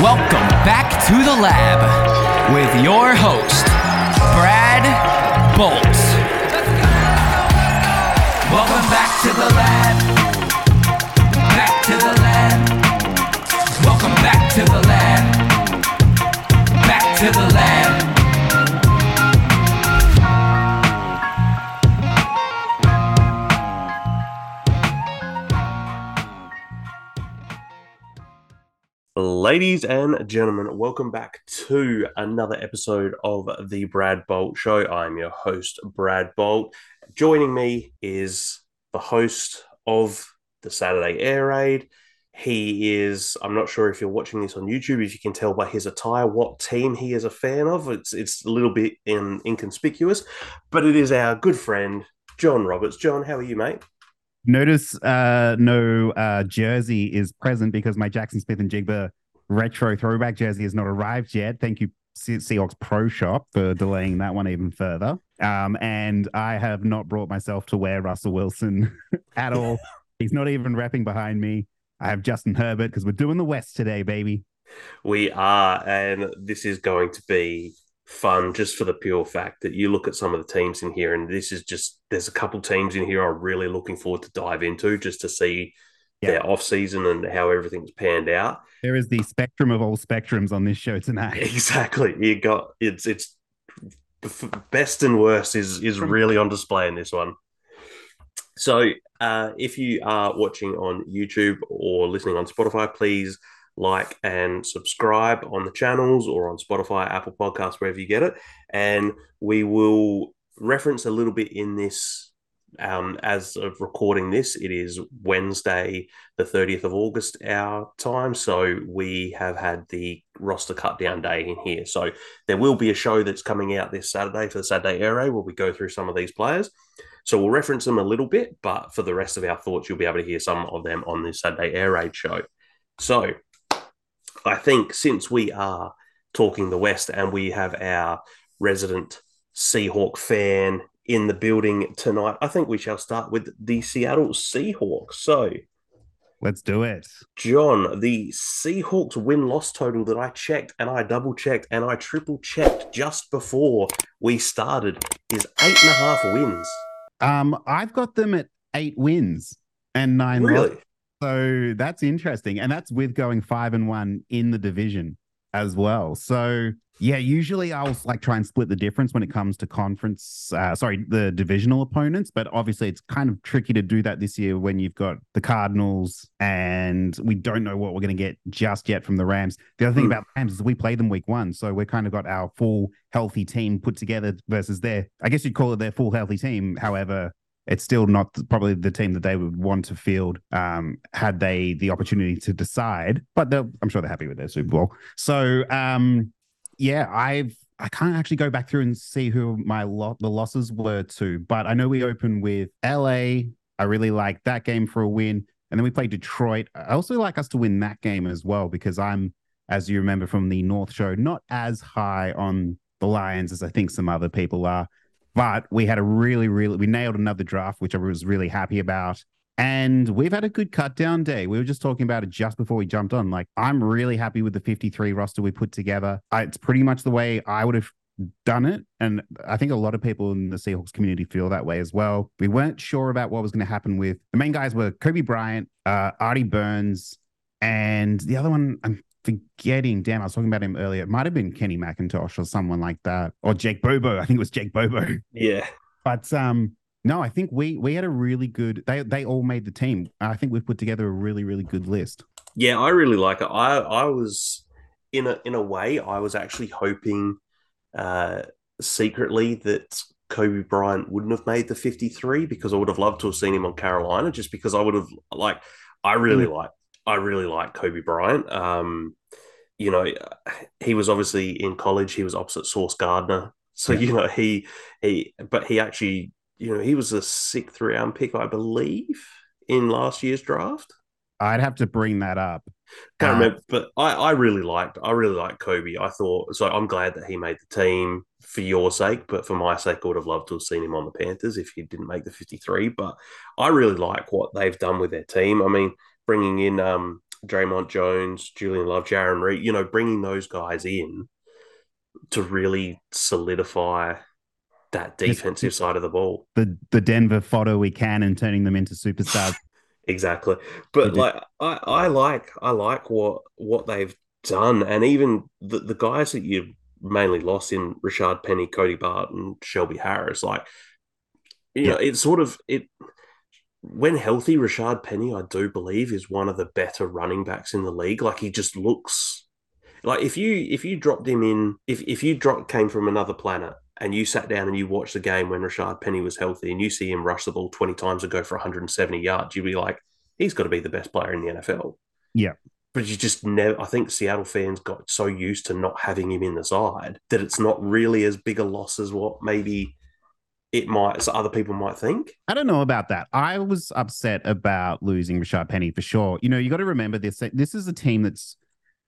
Welcome back to the lab with your host, Brad Bolt. Welcome back to the lab. Back to the lab. Welcome back to the lab. Back to the lab. Ladies and gentlemen, welcome back to another episode of the Brad Bolt Show. I'm your host, Brad Bolt. Joining me is the host of the Saturday Air Raid. He is, I'm not sure if you're watching this on YouTube, if you can tell by his attire what team he is a fan of. It's, it's a little bit in, inconspicuous, but it is our good friend, John Roberts. John, how are you, mate? Notice uh, no uh, jersey is present because my Jaxon Smith-Njigba retro throwback jersey has not arrived yet. Thank you, Se- Seahawks Pro Shop, for delaying that one even further. Um, and I have not brought myself to wear Russell Wilson at all. He's not even repping behind me. I have Justin Herbert because we're doing the West today, baby. We are, and this is going to be fun just for the pure fact that you look at some of the teams in here, and this is just there's a couple teams in here I'm really looking forward to dive into just to see Yeah. their off season and how everything's panned out. There is the spectrum of all spectrums on this show tonight. Exactly, you got it's it's best and worst is is really on display in this one. So, uh, if you are watching on YouTube or listening on Spotify, please like and subscribe on the channels or on Spotify, Apple Podcasts, wherever you get it. And we will reference a little bit in this. Um, as of recording this, it is Wednesday, the 30th of August, our time. So we have had the roster cut down day in here. So there will be a show that's coming out this Saturday for the Saturday Air Raid where we go through some of these players. So we'll reference them a little bit, but for the rest of our thoughts, you'll be able to hear some of them on this Saturday Air Raid show. So I think since we are talking the West and we have our resident Seahawk fan in the building tonight, I think we shall start with the Seattle Seahawks. So, Let's do it. John, the Seahawks win loss total that I checked and I double checked and I triple checked just before we started is eight and a half wins. Um, I've got them at eight wins and nine Really? losses. So that's interesting. And that's with going five and one in the division as well. So yeah, usually I'll like try and split the difference when it comes to conference, uh, sorry, the divisional opponents. But obviously it's kind of tricky to do that this year when you've got the Cardinals and we don't know what we're going to get just yet from the Rams. The other thing Hmm. about the Rams is we play them week one. So we kind of got our full healthy team put together versus their, I guess you'd call it their full healthy team. However, it's still not probably the team that they would want to field um, had they the opportunity to decide. But I'm sure they're happy with their Super Bowl. So um, yeah, I've I can't actually go back through and see who my lot the losses were to, but I know we opened with LA. I really like that game for a win, and then we played Detroit. I also like us to win that game as well because I'm, as you remember from the North show, not as high on the Lions as I think some other people are. But we had a really, really, we nailed another draft, which I was really happy about. And we've had a good cut down day. We were just talking about it just before we jumped on. Like, I'm really happy with the 53 roster we put together. I, it's pretty much the way I would have done it. And I think a lot of people in the Seahawks community feel that way as well. We weren't sure about what was going to happen with the main guys were Coby Bryant, uh, Artie Burns, and the other one I'm forgetting. Damn, I was talking about him earlier. It might have been Kenny McIntosh or someone like that, or Jake Bobo. I think it was Jake Bobo. Yeah. But um, no, I think we we had a really good. They they all made the team. I think we've put together a really really good list. Yeah, I really like it. I I was in a in a way I was actually hoping uh secretly that Coby Bryant wouldn't have made the 53 because I would have loved to have seen him on Carolina just because I would have like I really like I really like Coby Bryant. Um you know, he was obviously in college, he was opposite Sauce Gardner. So, Yeah. you know, he he but he actually, you know, he was a sixth round pick, I believe, in last year's draft. I'd have to bring that up. Can't Uh, remember, but I, I really liked I really liked Coby. I thought so. I'm glad that he made the team for your sake, but for my sake, I would have loved to have seen him on the Panthers if he didn't make the 53. But I really like what they've done with their team. I mean, bringing in um, Dre'Mont Jones, Julian Love, Jarran Reed, you know, bringing those guys in to really solidify that defensive side of the ball. The the Denver photo we can and turning them into superstars. exactly. But like I, I like I like what what they've done and even the, the guys that you've mainly lost in Rashard Penny, Cody Barton, Shelby Harris, like you yeah. know, it's sort of it when healthy, Rashard Penny, I do believe, is one of the better running backs in the league. Like he just looks like if you if you dropped him in if if you dropped came from another planet and you sat down and you watched the game when Rashard Penny was healthy and you see him rush the ball 20 times and go for 170 yards, you'd be like, he's got to be the best player in the NFL. Yeah. But you just never, I think Seattle fans got so used to not having him in the side that it's not really as big a loss as what maybe it might so other people might think. I don't know about that. I was upset about losing Rashard Penny for sure. You know, you got to remember this. This is a team that's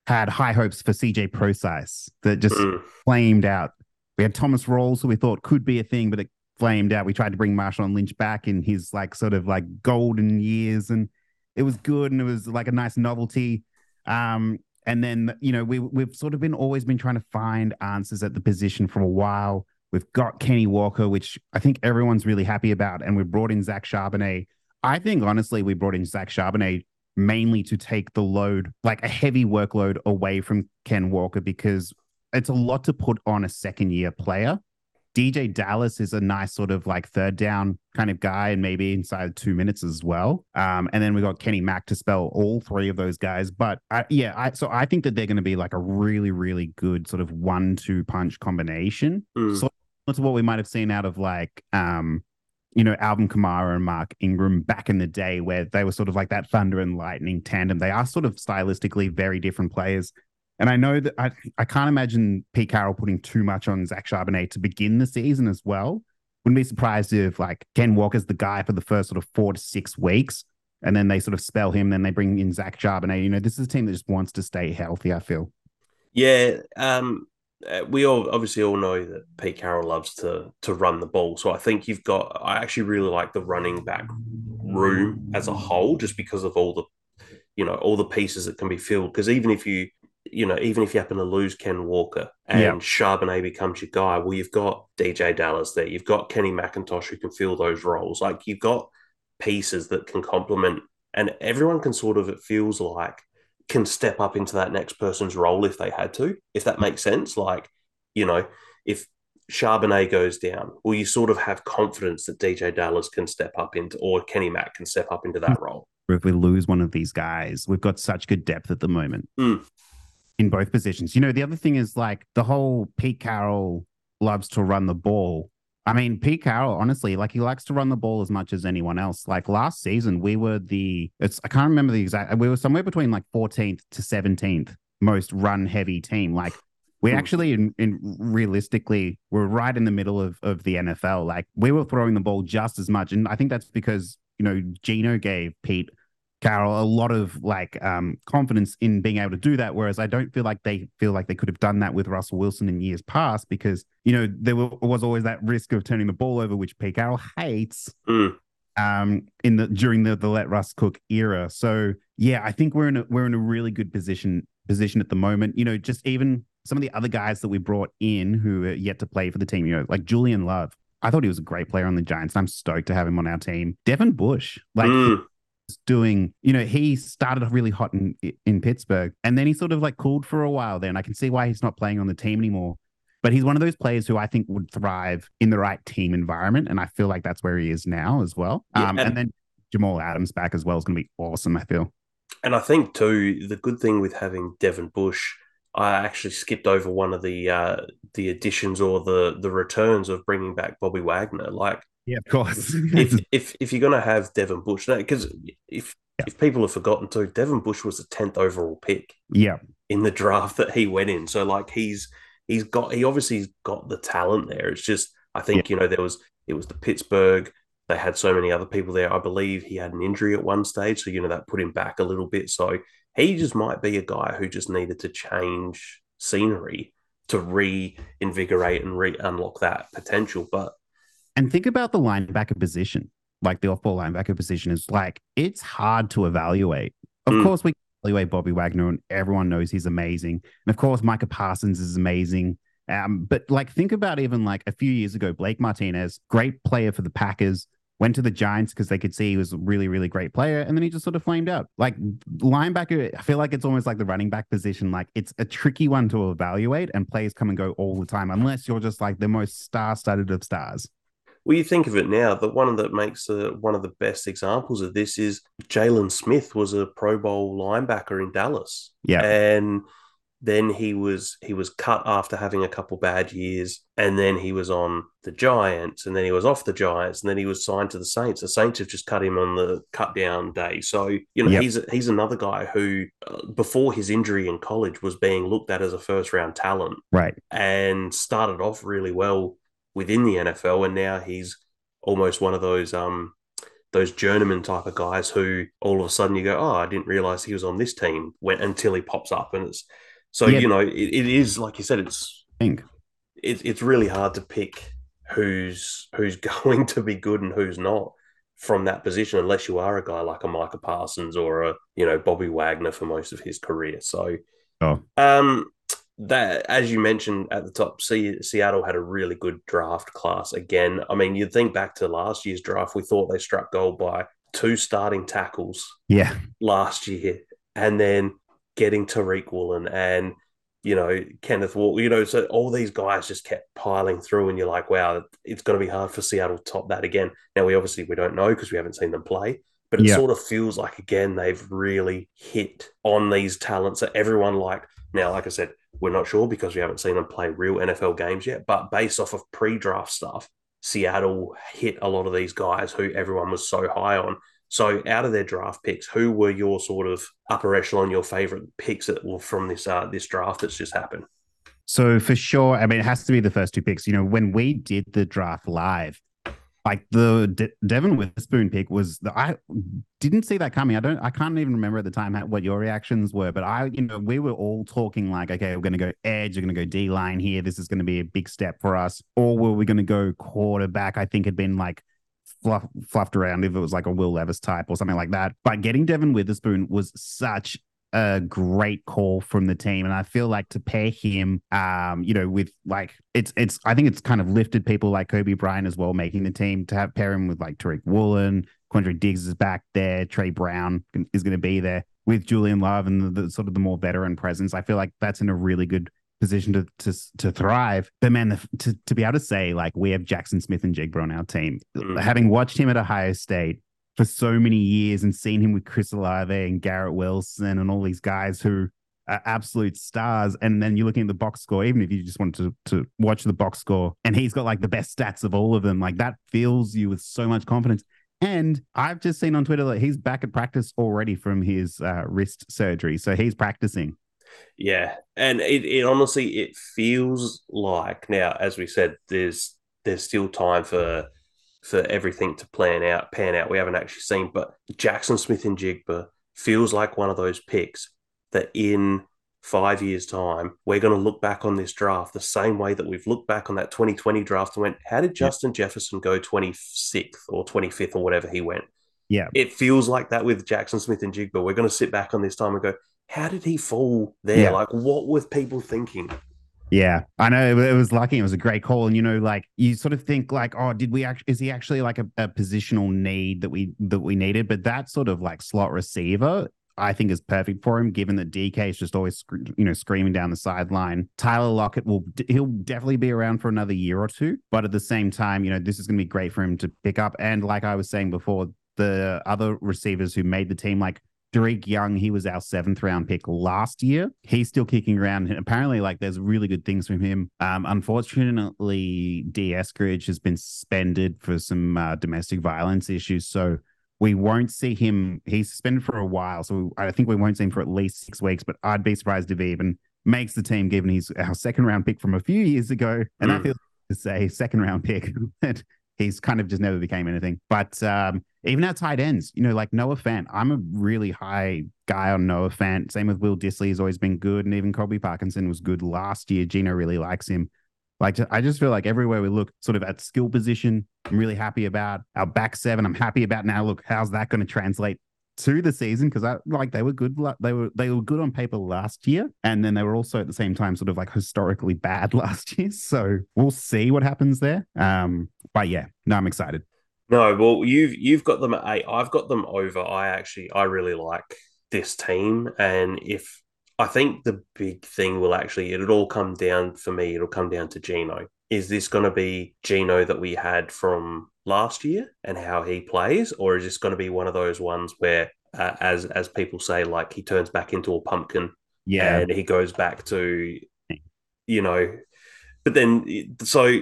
had high hopes for CJ Prosise that just mm. flamed out. We had Thomas Rawls, who we thought could be a thing, but it flamed out. We tried to bring Marshawn Lynch back in his like sort of like golden years, and it was good and it was like a nice novelty. Um, and then you know we we've sort of been always been trying to find answers at the position for a while. We've got Kenny Walker, which I think everyone's really happy about. And we brought in Zach Charbonnet. I think, honestly, we brought in Zach Charbonnet mainly to take the load, like a heavy workload away from Ken Walker, because it's a lot to put on a second year player. DeeJay Dallas is a nice sort of like third down kind of guy and maybe inside two minutes as well. Um, and then we got Kenny Mack to spell all three of those guys. But I, yeah, I, so I think that they're going to be like a really, really good sort of one two punch combination. Mm. So to what we might have seen out of like um you know, Alvin Kamara and Mark Ingram back in the day, where they were sort of like that thunder and lightning tandem. They are sort of stylistically very different players. And I know that I, I can't imagine Pete Carroll putting too much on Zach Charbonnet to begin the season as well. Wouldn't be surprised if like Ken Walker's the guy for the first sort of four to six weeks, and then they sort of spell him, then they bring in Zach Charbonnet. You know, this is a team that just wants to stay healthy, I feel. Yeah. Um, uh, we all obviously all know that Pete Carroll loves to to run the ball. So I think you've got. I actually really like the running back room as a whole, just because of all the, you know, all the pieces that can be filled. Because even if you, you know, even if you happen to lose Ken Walker and yeah. Charbonnet becomes your guy, well, you've got DeeJay Dallas there. You've got Kenny McIntosh who can fill those roles. Like you've got pieces that can complement, and everyone can sort of. It feels like can step up into that next person's role if they had to, if that makes sense. Like, you know, if Charbonnet goes down, well, you sort of have confidence that DeeJay Dallas can step up into, or Kenny Mack can step up into that role. If we lose one of these guys, we've got such good depth at the moment mm. In both positions. You know, the other thing is like the whole Pete Carroll loves to run the ball. I mean, Pete Carroll, honestly, like he likes to run the ball as much as anyone else. Like last season, we were the it's I can't remember the exact we were somewhere between like 14th to 17th most run heavy team. Like we actually in, in realistically we're right in the middle of, of the NFL. Like we were throwing the ball just as much. And I think that's because, you know, Geno gave Pete Carroll a lot of like um, confidence in being able to do that. Whereas I don't feel like they feel like they could have done that with Russell Wilson in years past because you know there was always that risk of turning the ball over, which Pete Carroll hates. Mm. Um, in the during the the let Russ cook era. So yeah, I think we're in a we're in a really good position position at the moment. You know, just even some of the other guys that we brought in who are yet to play for the team. You know, like Julian Love. I thought he was a great player on the Giants. I'm stoked to have him on our team. Devin Bush, like. Mm doing, you know, he started off really hot in in Pittsburgh and then he sort of like cooled for a while then. I can see why he's not playing on the team anymore. But he's one of those players who I think would thrive in the right team environment. And I feel like that's where he is now as well. Yeah, um, and, and then Jamal Adams back as well is going to be awesome, I feel. And I think, too, the good thing with having Devin Bush, I actually skipped over one of the uh, the additions or the the returns of bringing back Bobby Wagner. Like yeah, of course. if if if you're going to have Devin Bush, because if yeah. if people have forgotten too, Devin Bush was the tenth overall pick. Yeah, in the draft that he went in. So like he's he's got he obviously got the talent there. It's just I think yeah. you know there was it was the Pittsburgh. They had so many other people there. I believe he had an injury at one stage, so you know that put him back a little bit. So he just might be a guy who just needed to change scenery to reinvigorate and re unlock that potential. But and think about the linebacker position, like the off ball linebacker position is like, it's hard to evaluate. Of mm. course, we evaluate Bobby Wagner, and everyone knows he's amazing. And of course, Micah Parsons is amazing. Um, but like, think about even like a few years ago, Blake Martinez, great player for the Packers, went to the Giants because they could see he was a really, really great player, and then he just sort of flamed out. Like linebacker, I feel like it's almost like the running back position. Like it's a tricky one to evaluate, and players come and go all the time, unless you're just like the most star-studded of stars. Well, you think of it now, the one that makes uh, one of the best examples of this is Jaylon Smith was a Pro Bowl linebacker in Dallas. Yeah. And then he was he was cut after having a couple bad years, and then he was on the Giants, and then he was off the Giants, and then he was signed to the Saints. The Saints have just cut him on the cut down day, so you know Yep. he's he's another guy who uh, before his injury in college was being looked at as a first round talent, Right. and started off really well within the NFL, and now he's almost one of those um those journeyman type of guys who all of a sudden you go, oh, I didn't realize he was on this team when until he pops up, and it's so Yeah. you know it, it is like you said, it's it, it's really hard to pick who's who's going to be good and who's not from that position unless you are a guy like a Micah Parsons or a you know Bobby Wagner for most of his career. So Oh. um that as you mentioned at the top, Se- Seattle had a really good draft class again. I mean, you'd think back to last year's draft, we thought they struck gold by two starting tackles Yeah. last year, and then getting Tariq Woolen and you know Kenneth Walker. You know, so all these guys just kept piling through, and you're like, wow, it's going to be hard for Seattle to top that again. Now we obviously we don't know because we haven't seen them play. But it Yeah. sort of feels like again they've really hit on these talents that everyone like. Now, like I said, we're not sure because we haven't seen them play real NFL games yet. But based off of pre-draft stuff, Seattle hit a lot of these guys who everyone was so high on. So, out of their draft picks, who were your sort of upper echelon, your favorite picks that were from this uh, this draft that's just happened? So for sure, I mean, it has to be the first two picks. You know, when we did the draft live, like the De- Devon Witherspoon pick was the I didn't see that coming. I don't. I can't even remember at the time how, what your reactions were. But I, you know, we were all talking like, okay, we're going to go edge. We're going to go D line here. This is going to be a big step for us. Or were we going to go quarterback? I think had been like fluff, fluffed around if it was like a Will Levis type or something like that. But getting Devon Witherspoon was such a great call from the team. And I feel like to pair him, um, you know, with like it's it's I think it's kind of lifted people like Coby Bryant as well, making the team to have pair him with like Tariq Woolen, Quandre Diggs is back there, Tre Brown is going to be there with Julian Love and the, the sort of the more veteran presence. I feel like that's in a really good position to to to thrive. But man, the, to to be able to say like we have Jaxon Smith-Njigba on our team, Mm. having watched him at Ohio State for so many years and seen him with Chris Olave and Garrett Wilson and all these guys who are absolute stars. And then you're looking at the box score, even if you just wanted to, to watch the box score, and he's got like the best stats of all of them. Like that fills you with so much confidence. And I've just seen on Twitter that he's back at practice already from his uh, wrist surgery. So he's practicing. Yeah, and it, it honestly it feels like now, as we said, there's there's still time for for everything to plan out, pan out. We haven't actually seen, but Jaxon Smith-Njigba feels like one of those picks that in five years' time we're going to look back on this draft the same way that we've looked back on that 2020 draft and went, how did Justin Jefferson go 26th or 25th or whatever he went? Yeah. It feels like that with Jaxon Smith-Njigba. We're going to sit back on this time and go, how did he fall there? Yeah. Like, what were people thinking? Yeah, I know it was lucky. It was a great call, and you know, like you sort of think like, oh, did we actually? Is he actually like a, a positional need that we that we needed? But that sort of like slot receiver, I think, is perfect for him. Given that DK is just always you know screaming down the sideline. Tyler Lockett will he'll definitely be around for another year or two, but at the same time, you know, this is going to be great for him to pick up. And like I was saying before, the other receivers who made the team, like Dareke Young, he was our seventh round pick last year. He's still kicking around. And apparently, like there's really good things from him. Um, unfortunately, Dee Eskridge has been suspended for some uh, domestic violence issues. So we won't see him. He's suspended for a while. So I think we won't see him for at least six weeks, but I'd be surprised if he even makes the team given he's our second round pick from a few years ago. And I Mm. feel to say second round pick that he's kind of just never became anything. But um, even our tight ends, you know, like Noah Fant, I'm a really high guy on Noah Fant. Same with Will Dissly, has always been good. And even Colby Parkinson was good last year. Geno really likes him. Like, I just feel like everywhere we look, sort of at skill position, I'm really happy about our back seven. I'm happy about now. Look, how's that going to translate to the season because I like they were good. They were they were good on paper last year, and then they were also at the same time sort of like historically bad last year. So we'll see what happens there. Um, but yeah, no, I'm excited. No, well, you've you've got them at eight. I've got them over. I actually I really like this team, and if I think the big thing will actually it'll all come down for me. It'll come down to Geno. Is this going to be Geno that we had from last year and how he plays, or is this going to be one of those ones where, uh, as as people say, like he turns back into a pumpkin, Yeah, and he goes back to, you know, but then so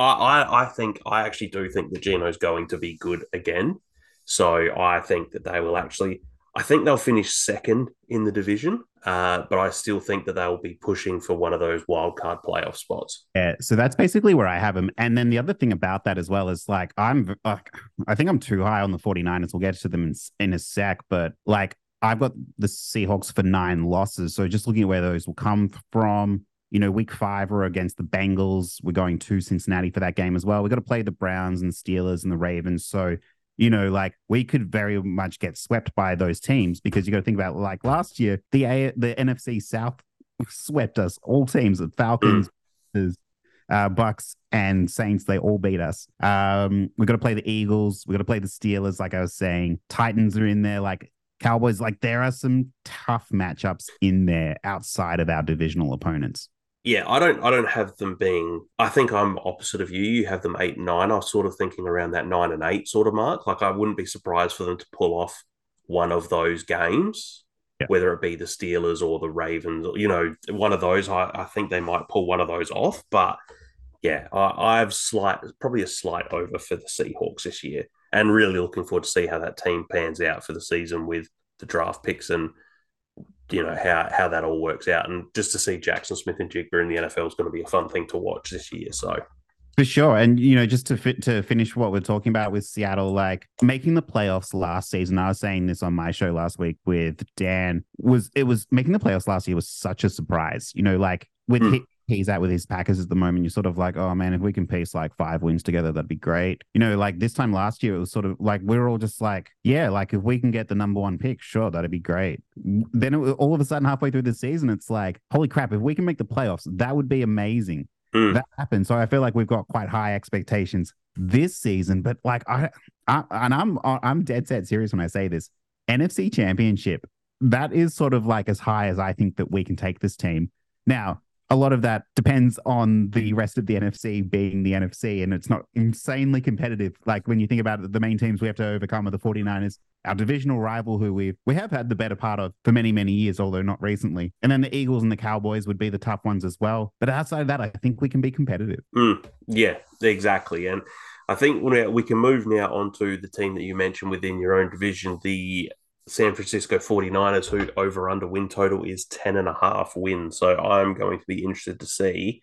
I I, I think I actually do think that Geno's going to be good again. So I think that they will actually. I think they'll finish second in the division, uh, but I still think that they'll be pushing for one of those wild card playoff spots. Yeah, so that's basically where I have them. And then the other thing about that as well is like I'm like I think I'm too high on the 49ers. We'll get to them in, in a sec, but like I've got the Seahawks for nine losses. So just looking at where those will come from, you know, week five we're against the Bengals. We're going to Cincinnati for that game as well. We've got to play the Browns and the Steelers and the Ravens. So you know, like we could very much get swept by those teams because you got to think about like last year, the A- the NFC South swept us. All teams, the Falcons, uh, Bucs, and Saints, they all beat us. Um, we got to play the Eagles. We got to play the Steelers, like I was saying. Titans are in there. Like Cowboys, like there are some tough matchups in there outside of our divisional opponents. Yeah, I don't I don't have them being I think I'm opposite of you. You have them eight nine. I was sort of thinking around that nine and eight sort of mark. Like I wouldn't be surprised for them to pull off one of those games, Yeah. whether it be the Steelers or the Ravens, or you know, one of those. I, I think they might pull one of those off. But yeah, I, I have slight probably a slight over for the Seahawks this year. And really looking forward to see how that team pans out for the season with the draft picks and you know how how that all works out, and just to see Jaxon Smith-Njigba in the NFL is going to be a fun thing to watch this year. So For sure. And, you know, just to fit to finish what we're talking about with Seattle, like making the playoffs last season, I was saying this on my show last week with Dan, was it was making the playoffs last year was such a surprise. You know, like with Mm. He, he's at with his Packers at the moment, you're sort of like, oh man, if we can piece like five wins together, that'd be great. You know, like this time last year, it was sort of like we were all just like, yeah, like if we can get the number one pick, sure, that'd be great. Then it, all of a sudden, halfway through the season, it's like, holy crap, if we can make the playoffs, that would be amazing Mm. that happened. So I feel like we've got quite high expectations this season. But like I, I and I'm I'm dead set serious when I say this. NFC Championship, that is sort of like as high as I think that we can take this team. Now, a lot of that depends on the rest of the NFC being the NFC, and it's not insanely competitive. Like when you think about it, the main teams we have to overcome are the 49ers, our divisional rival, who we we have had the better part of for many, many years, although not recently. And then the Eagles and the Cowboys would be the tough ones as well. But outside of that, I think we can be competitive. Mm, yeah, exactly. And I think we can move now onto the team that you mentioned within your own division, the San Francisco 49ers, who over under win total is 10 and a half wins. So I'm going to be interested to see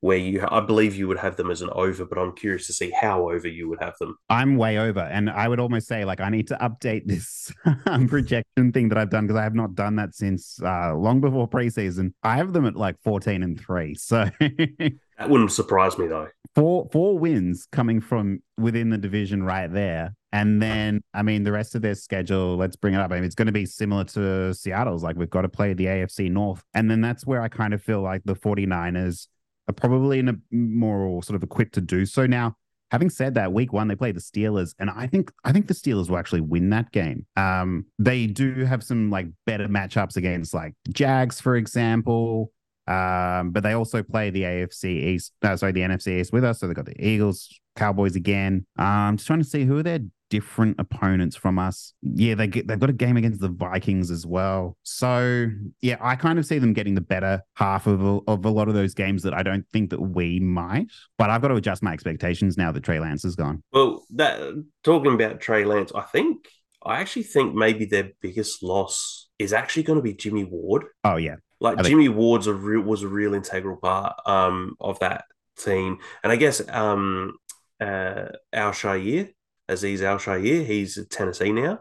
where you, I believe you would have them as an over, but I'm curious to see how over you would have them. I'm way over. And I would almost say, like, I need to update this um, projection thing that I've done because I have not done that since uh, long before preseason. I have them at like 14 and three. So That wouldn't surprise me though. four four wins coming from within the division right there. And then, I mean, the rest of their schedule, let's bring it up. I mean, it's going to be similar to Seattle's. Like, we've got to play the AFC North. And then that's where I kind of feel like the 49ers are probably in a more sort of equipped to do so. Now, having said that, week one, they play the Steelers. And I think, I think the Steelers will actually win that game. Um, they do have some like better matchups against like Jags, for example. Um, but they also play the AFC East, uh, sorry, the NFC East with us. So they've got the Eagles, Cowboys again. Um, I'm just trying to see who are their different opponents from us. Yeah, they get they've got a game against the Vikings as well. So yeah, I kind of see them getting the better half of a, of a lot of those games that I don't think that we might. But I've got to adjust my expectations now that Trey Lance is gone. Well, that talking about Trey Lance, I think, I actually think maybe their biggest loss is actually going to be Jimmy Ward. Oh yeah, Like think- Jimmy Ward's a real was a real integral part um of that team, and I guess um uh Al-Shaair, Aziz Al Shire, he's at Tennessee now.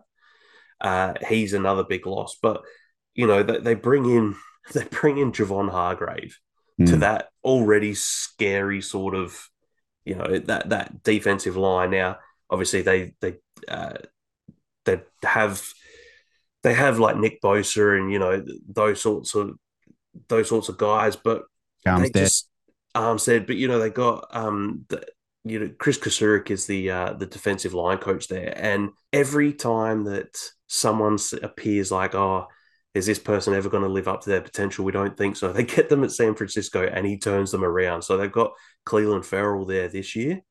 Uh, he's another big loss, but you know they, they bring in they bring in Javon Hargrave to Mm. that already scary sort of you know that that defensive line. Now, obviously they they uh, they have they have like Nick Bosa and you know those sorts of those sorts of guys, but they just Armstead, but you know they got um the, you know Kris Kocurek is the uh, the defensive line coach there, and every time that someone appears like oh. Is this person ever going to live up to their potential? We don't think so. They get them at San Francisco and he turns them around. So they've got Clelin Ferrell there this year.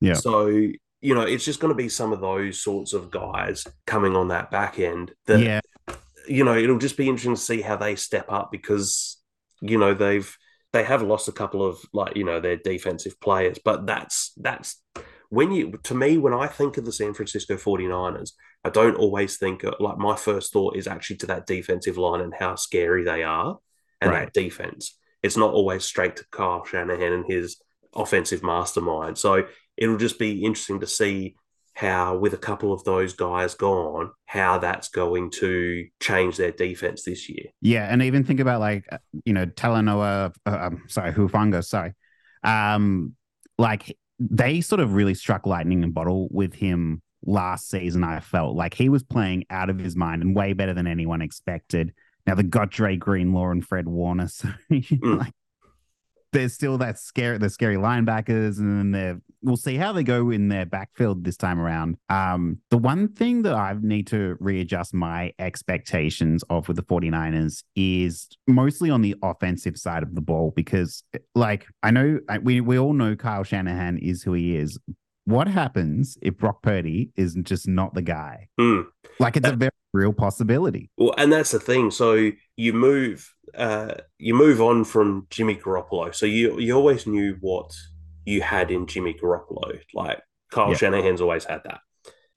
Yeah. So, you know, it's just going to be some of those sorts of guys coming on that back end that yeah, you know, it'll just be interesting to see how they step up because, you know, they've they have lost a couple of like, you know, their defensive players, but that's that's when you to me, when I think of the San Francisco 49ers, I don't always think like my first thought is actually to that defensive line and how scary they are and Right. that defense. It's not always straight to Kyle Shanahan and his offensive mastermind. So it'll just be interesting to see how, with a couple of those guys gone, how that's going to change their defense this year. yeah, and even think about like uh, you know Talanoa, uh, um, sorry, Hufanga, sorry, um, like they sort of really struck lightning in bottle with him last season. I felt like he was playing out of his mind and way better than anyone expected. Now the got Dre Greenlaw and Fred Warner, so Mm. like there's still that scary the scary linebackers and then they're we'll see how they go in their backfield this time around um the one thing that i need to readjust my expectations of with the 49ers is mostly on the offensive side of the ball because like i know I- we we all know kyle shanahan is who he is what happens if brock purdy is just not the guy Hmm. like it's a very real possibility Well, and that's the thing. So you move, uh, you move on from Jimmy Garoppolo. So you you always knew what you had in Jimmy Garoppolo. Like Kyle Yeah. Shanahan's always had that.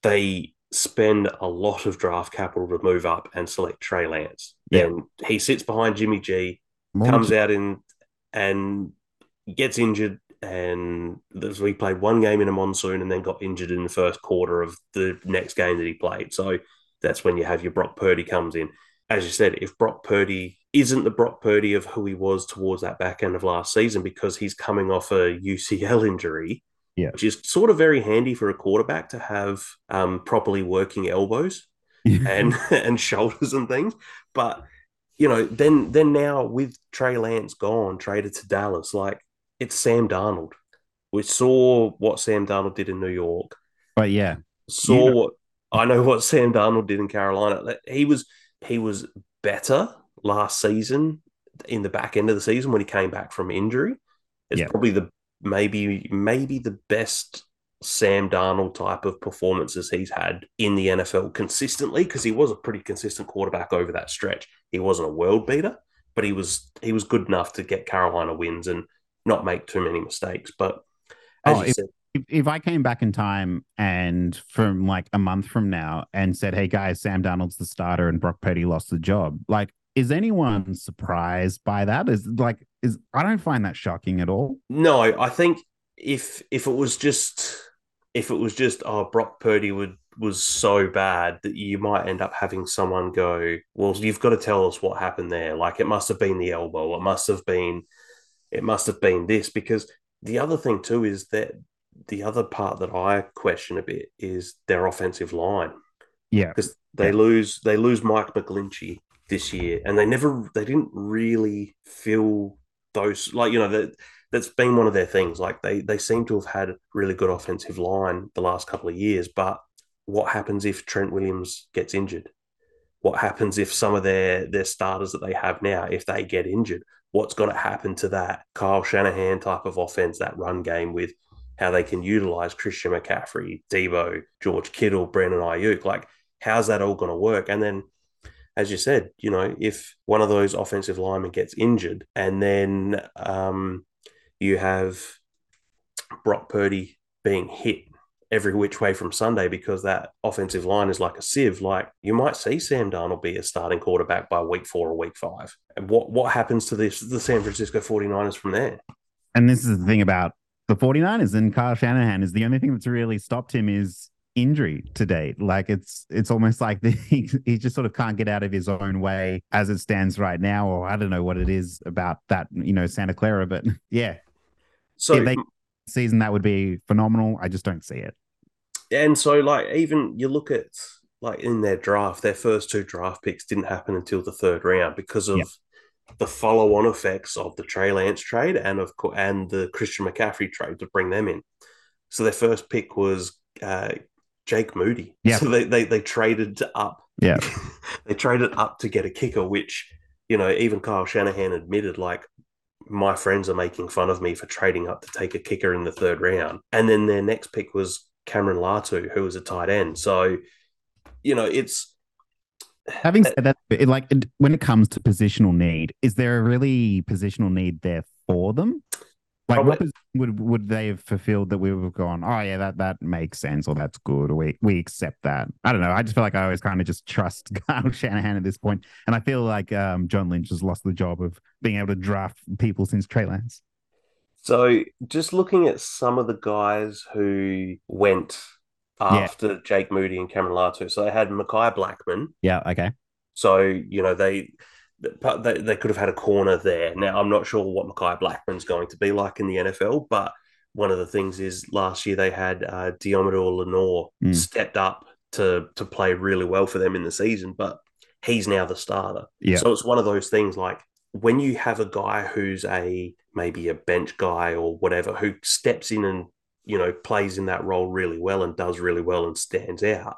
They spend a lot of draft capital to move up and select Trey Lance. Yeah. Then he sits behind Jimmy G, More comes out in and gets injured. And there's- we played one game in a monsoon and then got injured in the first quarter of the next game that he played. So that's when you have your Brock Purdy comes in. As you said, if Brock Purdy isn't the Brock Purdy of who he was towards that back end of last season because he's coming off a UCL injury, Yeah. which is sort of very handy for a quarterback to have um, properly working elbows and and shoulders and things. But you know, then then now with Trey Lance gone, traded to Dallas, like it's Sam Darnold. We saw what Sam Darnold did in New York. but yeah Saw You know- what I know what Sam Darnold did in Carolina. He was he was better last season in the back end of the season when he came back from injury. It's Yeah. probably the maybe maybe the best Sam Darnold type of performances he's had in the NFL consistently because he was a pretty consistent quarterback over that stretch. He wasn't a world beater, but he was he was good enough to get Carolina wins and not make too many mistakes. But as Oh, you said, if, if I came back in time and from like a month from now and said, "Hey guys, Sam Darnold's the starter and Brock Purdy lost the job," like, is anyone surprised by that? Is like, is I don't find that shocking at all. No, I think if if it was just if it was just oh Brock Purdy would was so bad that you might end up having someone go, well, you've got to tell us what happened there. Like it must have been the elbow. It must have been it must have been this because the other thing too is that the other part that I question a bit is their offensive line Yeah, because they Yeah. lose they lose Mike McGlinchey this year, and they never they didn't really fill those like you know that that's been one of their things. Like they they seem to have had really good offensive line the last couple of years, but what happens if Trent Williams gets injured? What happens if some of their their starters that they have now if they get injured? What's going to happen to that Kyle Shanahan type of offense, that run game with how they can utilize Christian McCaffrey, Deebo, George Kittle, Brandon Aiyuk? Like how's that all going to work? And then, as you said, you know, if one of those offensive linemen gets injured, and then um, you have Brock Purdy being hit every which way from Sunday because that offensive line is like a sieve, like you might see Sam Darnold be a starting quarterback by week four or week five. And what, what happens to this the San Francisco 49ers from there? and this is the thing about the 49ers and Kyle Shanahan is the only thing that's really stopped him is injury to date. Like it's it's almost like the, he, he just sort of can't get out of his own way as it stands right now, or I don't know what it is about that, you know, Santa Clara, but yeah, So Yeah, they- season that would be phenomenal. I just don't see it. and so like even you look at like in their draft, their first two draft picks didn't happen until the third round because of Yeah. the follow-on effects of the Trey Lance trade and of course and the Christian McCaffrey trade to bring them in. So their first pick was uh, Jake Moody. Yeah. So they, they they traded up. Yeah. they traded up to get a kicker, which you know even Kyle Shanahan admitted like my friends are making fun of me for trading up to take a kicker in the third round. And then their next pick was Cameron Latu, who was a tight end. So, you know, it's Having uh, said that, it, like when it comes to positional need, is there a really positional need there for them? Like, what Probably- position would would they have fulfilled that we would have gone? Oh yeah, that that makes sense, or that's good, or we we accept that. I don't know. I just feel like I always kind of just trust Kyle Shanahan at this point, and I feel like um, John Lynch has lost the job of being able to draft people since Trey Lance. so just looking at some of the guys who went after Jake Moody and Cameron Latu. So they had Mekhi Blackmon. Yeah. Okay. So, you know, they they, they could have had a corner there. Now, I'm not sure what Mekhi Blackmon's going to be like in the NFL, but one of the things is last year they had uh, Deommodore Lenoir Mm. stepped up to to play really well for them in the season, but he's now the starter. Yeah. So it's one of those things like when you have a guy who's a maybe a bench guy or whatever who steps in and you know plays in that role really well and does really well and stands out.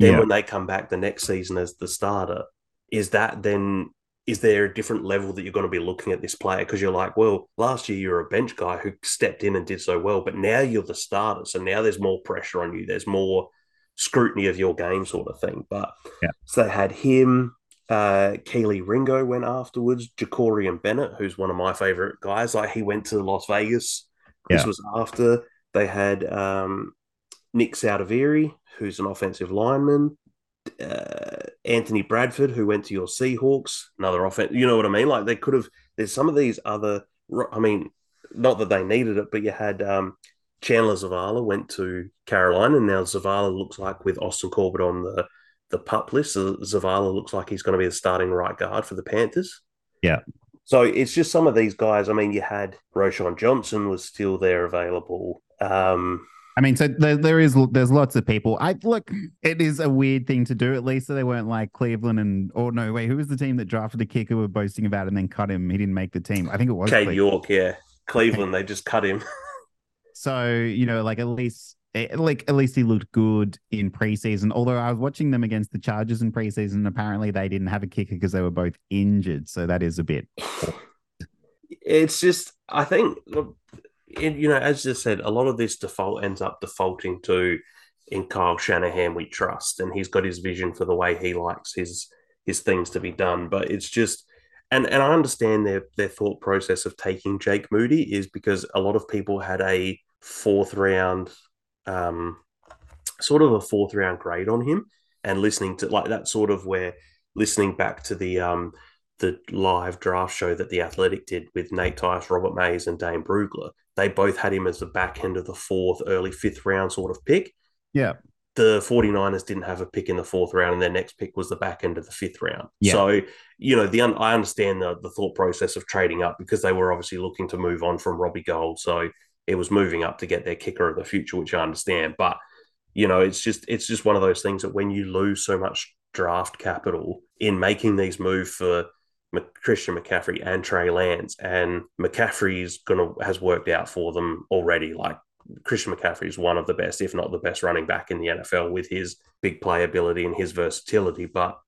Then Yeah. when they come back the next season as the starter, is that then is there a different level that you're going to be looking at this player because you're like, well, last year you were a bench guy who stepped in and did so well, but now you're the starter, so now there's more pressure on you. There's more scrutiny of your game, sort of thing. But Yeah. so they had him. Uh, Kelee Ringo went afterwards. Jakorian Bennett, who's one of my favorite guys, like he went to Las Vegas. This Yeah. was after they had um, Nick Saldiveri, who's an offensive lineman uh, Anthony Bradford, who went to your Seahawks, another offense. You know what I mean? Like they could have. There's some of these other. I mean, not that they needed it, but you had um, Chandler Zavala went to Carolina, and now Zavala looks like with Austin Corbett on the the pup list, Zavala looks like he's going to be the starting right guard for the Panthers. Yeah. So it's just some of these guys. I mean, you had Roschon Johnson was still there available. Um, I mean, so there, there is there's lots of people. I look, it is a weird thing to do. At least so they weren't like Cleveland and or no, way. who was the team that drafted the kicker we were boasting about and then cut him? He didn't make the team. I think it was Cade Cleveland. York, yeah, Cleveland. They just cut him. So you know, like at least eh, like at least he looked good in preseason. Although I was watching them against the Chargers in preseason, apparently they didn't have a kicker because they were both injured. So that is a bit. it's just I think it, you know, as I said, a lot of this default ends up defaulting to in Kyle Shanahan we trust, and he's got his vision for the way he likes his his things to be done. But it's just and and I understand their their thought process of taking Jake Moody is because a lot of people had a fourth round um sort of a fourth round grade on him and listening to like that sort of where listening back to the um the live draft show that the Athletic did with Nate Tice, Robert Mays, and Dane Brugler. They both had him as the back end of the fourth, early fifth round sort of pick. Yeah. The 49ers didn't have a pick in the fourth round, and their next pick was the back end of the fifth round. Yeah. So, you know, the I understand the, the thought process of trading up because they were obviously looking to move on from Robbie Gould. So it was moving up to get their kicker of the future, which I understand. But, you know, it's just it's just one of those things that when you lose so much draft capital in making these moves for Christian McCaffrey and Trey Lance, and McCaffrey's gonna has worked out for them already. Like Christian McCaffrey is one of the best, if not the best, running back in the NFL with his big playability and his versatility. But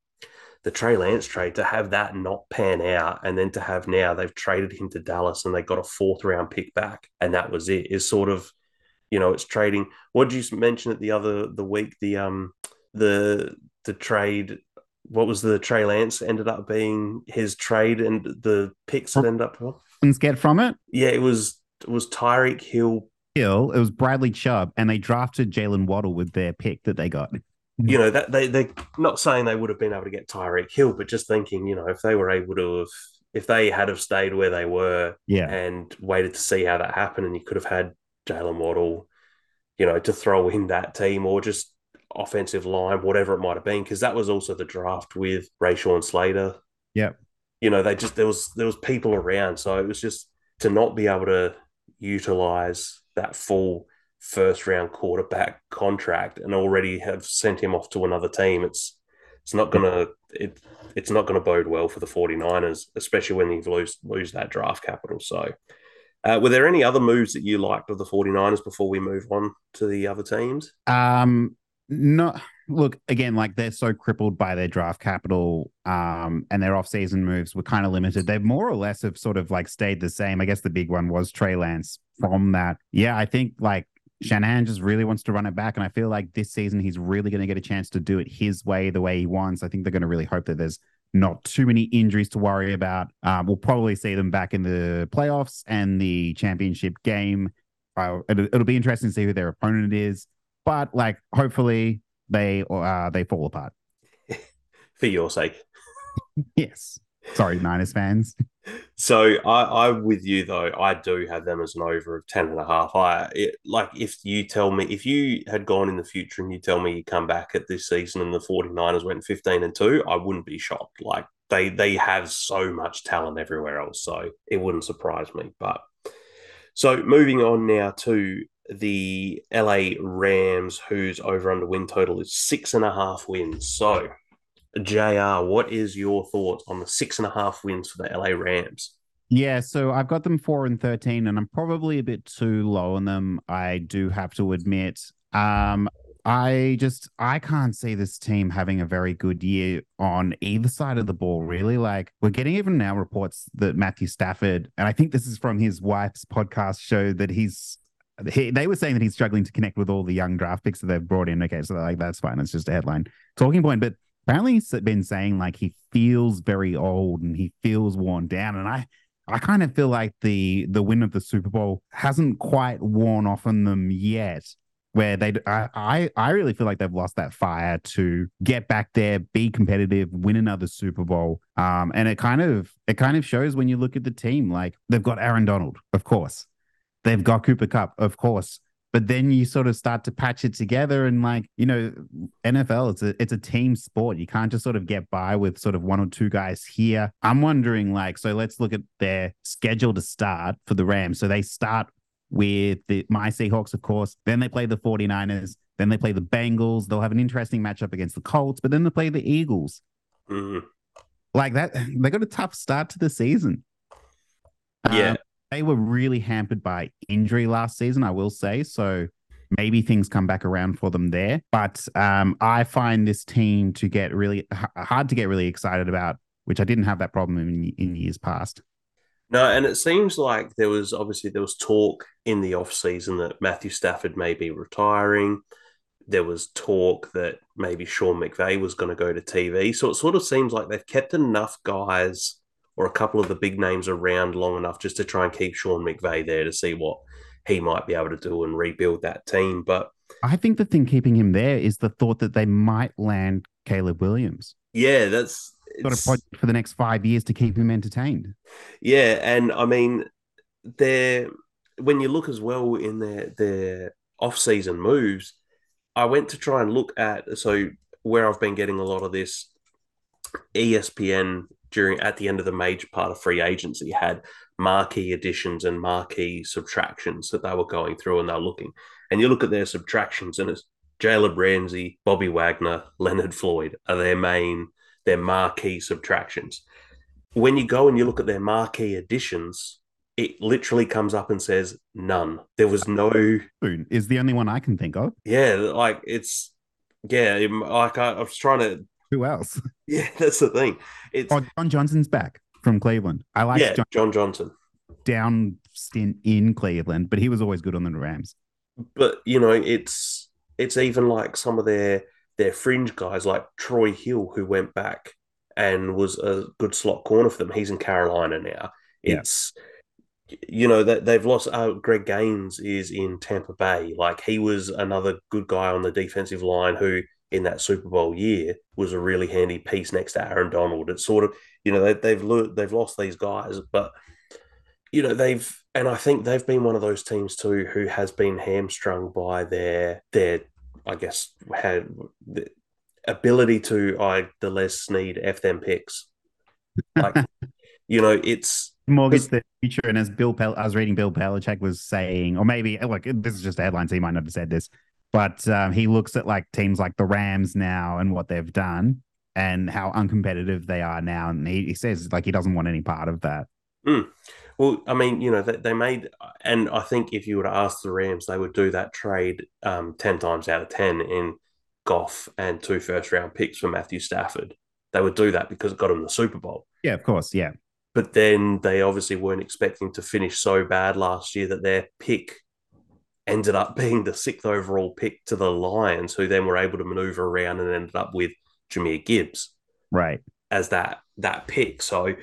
the Trey Lance trade to have that not pan out, and then to have now they've traded him to Dallas and they got a fourth round pick back, and that was it. Is sort of, you know, it's trading. What did you mention at the other the week? The um the the trade what was the Trey Lance ended up being his trade and the picks that ended up get from it. yeah it was it was Tyreek Hill Hill, it was Bradley Chubb, and they drafted Jaylen Waddle with their pick that they got. you know that they they not saying they would have been able to get Tyreek Hill but just thinking you know if they were able to have if they had have stayed where they were Yeah. and waited to see how that happened and you could have had Jaylen Waddle you know to throw in that team or just offensive line whatever it might have been because that was also the draft with Rashawn Slater Yeah. you know they just there was there was people around so it was just to not be able to utilize that full first round quarterback contract and already have sent him off to another team, it's it's not gonna it it's not gonna bode well for the 49ers, especially when you lose lose that draft capital. So uh, were there any other moves that you liked of the 49ers before we move on to the other teams? Um, no, look again, like they're so crippled by their draft capital, um, and their off-season moves were kind of limited. They've more or less have sort of like stayed the same. I guess the big one was Trey Lance. From that, yeah, I think like Shanahan just really wants to run it back, and I feel like this season he's really going to get a chance to do it his way, the way he wants. I think they're going to really hope that there's not too many injuries to worry about. Um, we'll probably see them back in the playoffs and the championship game. Uh, it'll, it'll, be interesting to see who their opponent is, but like hopefully they uh, they fall apart for your sake. yes. Sorry, Niners fans. So I, I'm with you though. I do have them as an over of 10 and a half. I it, like if you tell me if you had gone in the future and you tell me you come back at this season and the 49ers went 15 and 2, I wouldn't be shocked. Like they they have so much talent everywhere else. So it wouldn't surprise me. But so moving on now to the LA Rams, whose over under win total is six and a half wins. So JR, what is your thoughts on the six and a half wins for the LA Rams? Yeah, so I've got them four and thirteen, and I'm probably a bit too low on them. I do have to admit. Um, I just I can't see this team having a very good year on either side of the ball. Really, like we're getting even now reports that Matthew Stafford, and I think this is from his wife's podcast show that he's. He, they were saying that he's struggling to connect with all the young draft picks that they've brought in. Okay, so like that's fine. It's just a headline talking point, but apparently he's been saying like he feels very old and he feels worn down and i i kind of feel like the the win of the super bowl hasn't quite worn off on them yet where they I, I i really feel like they've lost that fire to get back there be competitive win another super bowl um and it kind of it kind of shows when you look at the team like they've got aaron donald of course they've got cooper Kupp, of course but then you sort of start to patch it together and like you know nfl it's a it's a team sport. You can't just sort of get by with sort of one or two guys here. I'm wondering like so let's look at their schedule to start for the rams. So they start with the my seahawks of course. Then they play the 49ers. Then they play the bengals. They'll have an interesting matchup against the colts but then they play the eagles. Mm-hmm. like that they got a tough start to the season. Yeah. um, they were really hampered by injury last season, I will say. So maybe things come back around for them there. But um, I find this team to get really hard to get really excited about, which I didn't have that problem in, in years past. No, and it seems like there was obviously there was talk in the off season that Matthew Stafford may be retiring. There was talk that maybe Sean McVay was going to go to TV. So it sort of seems like they've kept enough guys or a couple of the big names around long enough just to try and keep Sean McVay there to see what he might be able to do and rebuild that team. But I think the thing keeping him there is the thought that they might land Caleb Williams. Yeah, that's got a project for the next five years to keep him entertained. Yeah, and I mean, they're when you look as well in their their off season moves, I went to try and look at so where I've been getting a lot of this ESPN during at the end of the major part of free agency had marquee additions and marquee subtractions that they were going through and they're looking. And you look at their subtractions and it's Jalen Ramsey, Bobby Wagner, Leonard Floyd are their main, their marquee subtractions. When you go and you look at their marquee additions, it literally comes up and says none. There was no is the only one I can think of. Yeah, like it's yeah, like I, I was trying to who else? Yeah, that's the thing. It's oh, John Johnson's back from Cleveland. I like yeah, John, John Johnson. Down stint in Cleveland, but he was always good on the Rams. But you know, it's it's even like some of their their fringe guys like Troy Hill who went back and was a good slot corner for them. He's in Carolina now. It's yeah. you know that they've lost. Uh, Greg Gaines is in Tampa Bay. Like he was another good guy on the defensive line who in that Super Bowl year was a really handy piece next to Aaron Donald. It's sort of you know they, they've they've lost these guys, but you know they've and I think they've been one of those teams too who has been hamstrung by their their I guess had the ability to I the Les Snead f them picks. Like you know it's mortgage the future. And as Bill, Pel- I was reading Bill Belichick was saying, or maybe like this is just a headline, so he might not have said this, but um, he looks at like teams like the Rams now and what they've done and how uncompetitive they are now, and he, he says like he doesn't want any part of that. Mm. Well, I mean, you know, they, they, made, and I think if you were to ask the Rams, they would do that trade um, 10 times out of 10 in Goff and two first round picks for Matthew Stafford. They would do that because it got them the Super Bowl. Yeah, of course. Yeah. But then they obviously weren't expecting to finish so bad last year that their pick ended up being the sixth overall pick to the Lions, who then were able to maneuver around and ended up with Jahmyr Gibbs. Right. As that that pick. So,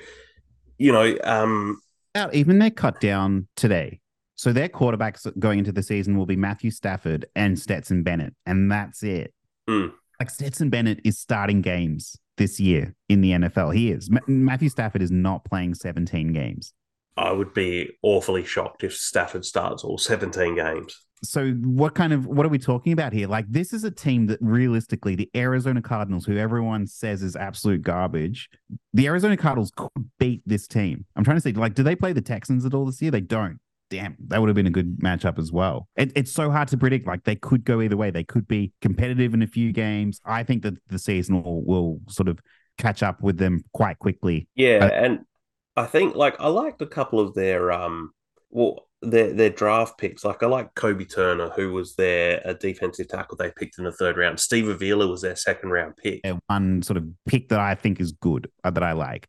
you know, um out even they're cut down today. So their quarterbacks going into the season will be Matthew Stafford and Stetson Bennett, and that's it. Mm. Like Stetson Bennett is starting games this year in the NFL. He is. Matthew Stafford is not playing 17 games. I would be awfully shocked if Stafford starts all 17 games. So what kind of what are we talking about here? Like this is a team that realistically the Arizona Cardinals, who everyone says is absolute garbage, the Arizona Cardinals could beat this team. I'm trying to say, like, do they play the Texans at all this year? They don't damn, that would have been a good matchup as well. It, it's so hard to predict. Like they could go either way. They could be competitive in a few games. I think that the season will, will sort of catch up with them quite quickly. Yeah, uh, and I think like I liked a couple of their um well their their draft picks. Like I like Kobie Turner, who was their a defensive tackle they picked in the third round. Steve Avila was their second round pick. Yeah, one sort of pick that I think is good uh, that I like.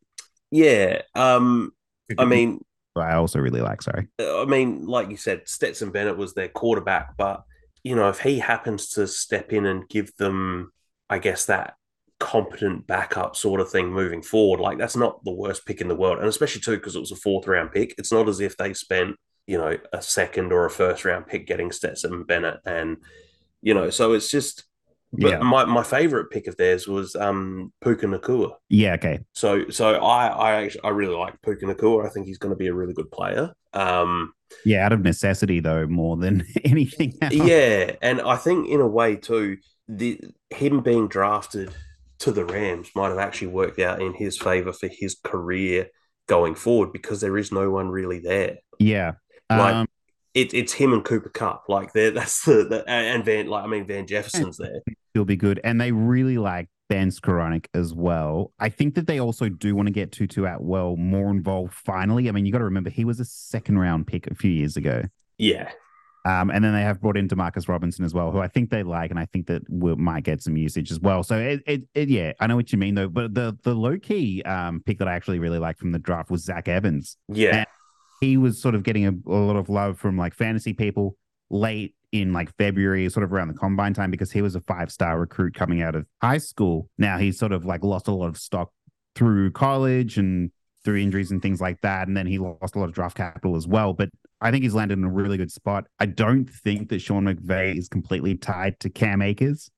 Yeah. Um I mean I also really like. Sorry. I mean, like you said, Stetson Bennett was their quarterback, but you know, if he happens to step in and give them, I guess that competent backup sort of thing moving forward, like that's not the worst pick in the world, and especially too because it was a fourth round pick. It's not as if they spent you know a second or a first round pick getting Stetson Bennett, and you know, so it's just but yeah. my, my favorite pick of theirs was um Puka Nacua. Yeah, okay. So so I I actually I really like Puka Nacua. I think he's going to be a really good player. Um yeah, out of necessity though, more than anything else. Yeah, and I think in a way too, the him being drafted to the Rams might have actually worked out in his favor for his career going forward because there is no one really there. Yeah. Like um, it, it's him and Cooper Kupp. Like that's the, the, and Van like I mean Van Jefferson's there. He'll be good, and they really like Ben Skowronek as well. I think that they also do want to get Tutu Atwell more involved. Finally, I mean you got to remember he was a second round pick a few years ago. Yeah. Um, and then they have brought in Demarcus Robinson as well, who I think they like, and I think that we might get some usage as well. So it, it, it, yeah, I know what you mean though. But the the low key um, pick that I actually really liked from the draft was Zach Evans. Yeah, and he was sort of getting a, a lot of love from like fantasy people late in like February, sort of around the combine time, because he was a five star recruit coming out of high school. Now he's sort of like lost a lot of stock through college and through injuries and things like that. And then he lost a lot of draft capital as well. But I think he's landed in a really good spot. I don't think that Sean McVay is completely tied to Cam Akers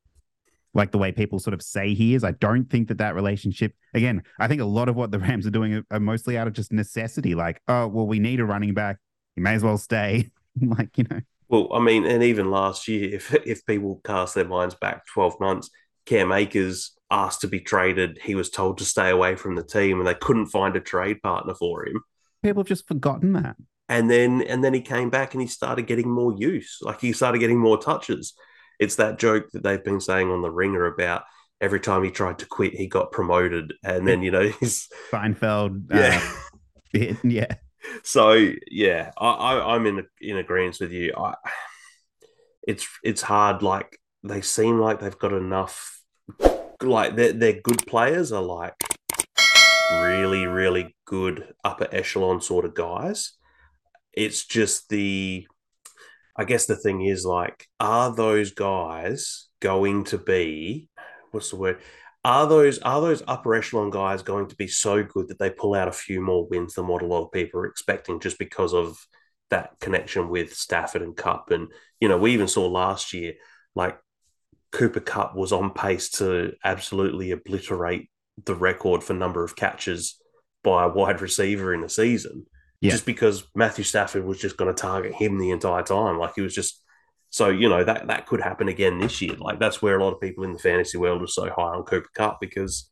like the way people sort of say he is. I don't think that that relationship, again, I think a lot of what the Rams are doing are, mostly out of just necessity. Like, oh, well, we need a running back. You may as well stay. like, you know. Well, I mean, and even last year, if if people cast their minds back 12 months, Cam Akers asked to be traded. He was told to stay away from the team and they couldn't find a trade partner for him. People have just forgotten that. And then and then he came back and he started getting more use. Like he started getting more touches it's that joke that they've been saying on the ringer about every time he tried to quit, he got promoted, and then you know he's Seinfeld. Yeah, uh, yeah. So yeah, I, I am in in agreement with you. I, it's it's hard. Like they seem like they've got enough. Like their their good players are like really really good upper echelon sort of guys. It's just the I guess the thing is like, are those guys going to be what's the word? Are those are those upper echelon guys going to be so good that they pull out a few more wins than what a lot of people are expecting just because of that connection with Stafford and Kupp? And you know, we even saw last year like Cooper Kupp was on pace to absolutely obliterate the record for number of catches by a wide receiver in a season yeah. just because Matthew Stafford was just going to target him the entire time. Like he was just so you know that that could happen again this year. Like that's where a lot of people in the fantasy world are so high on Cooper Kupp because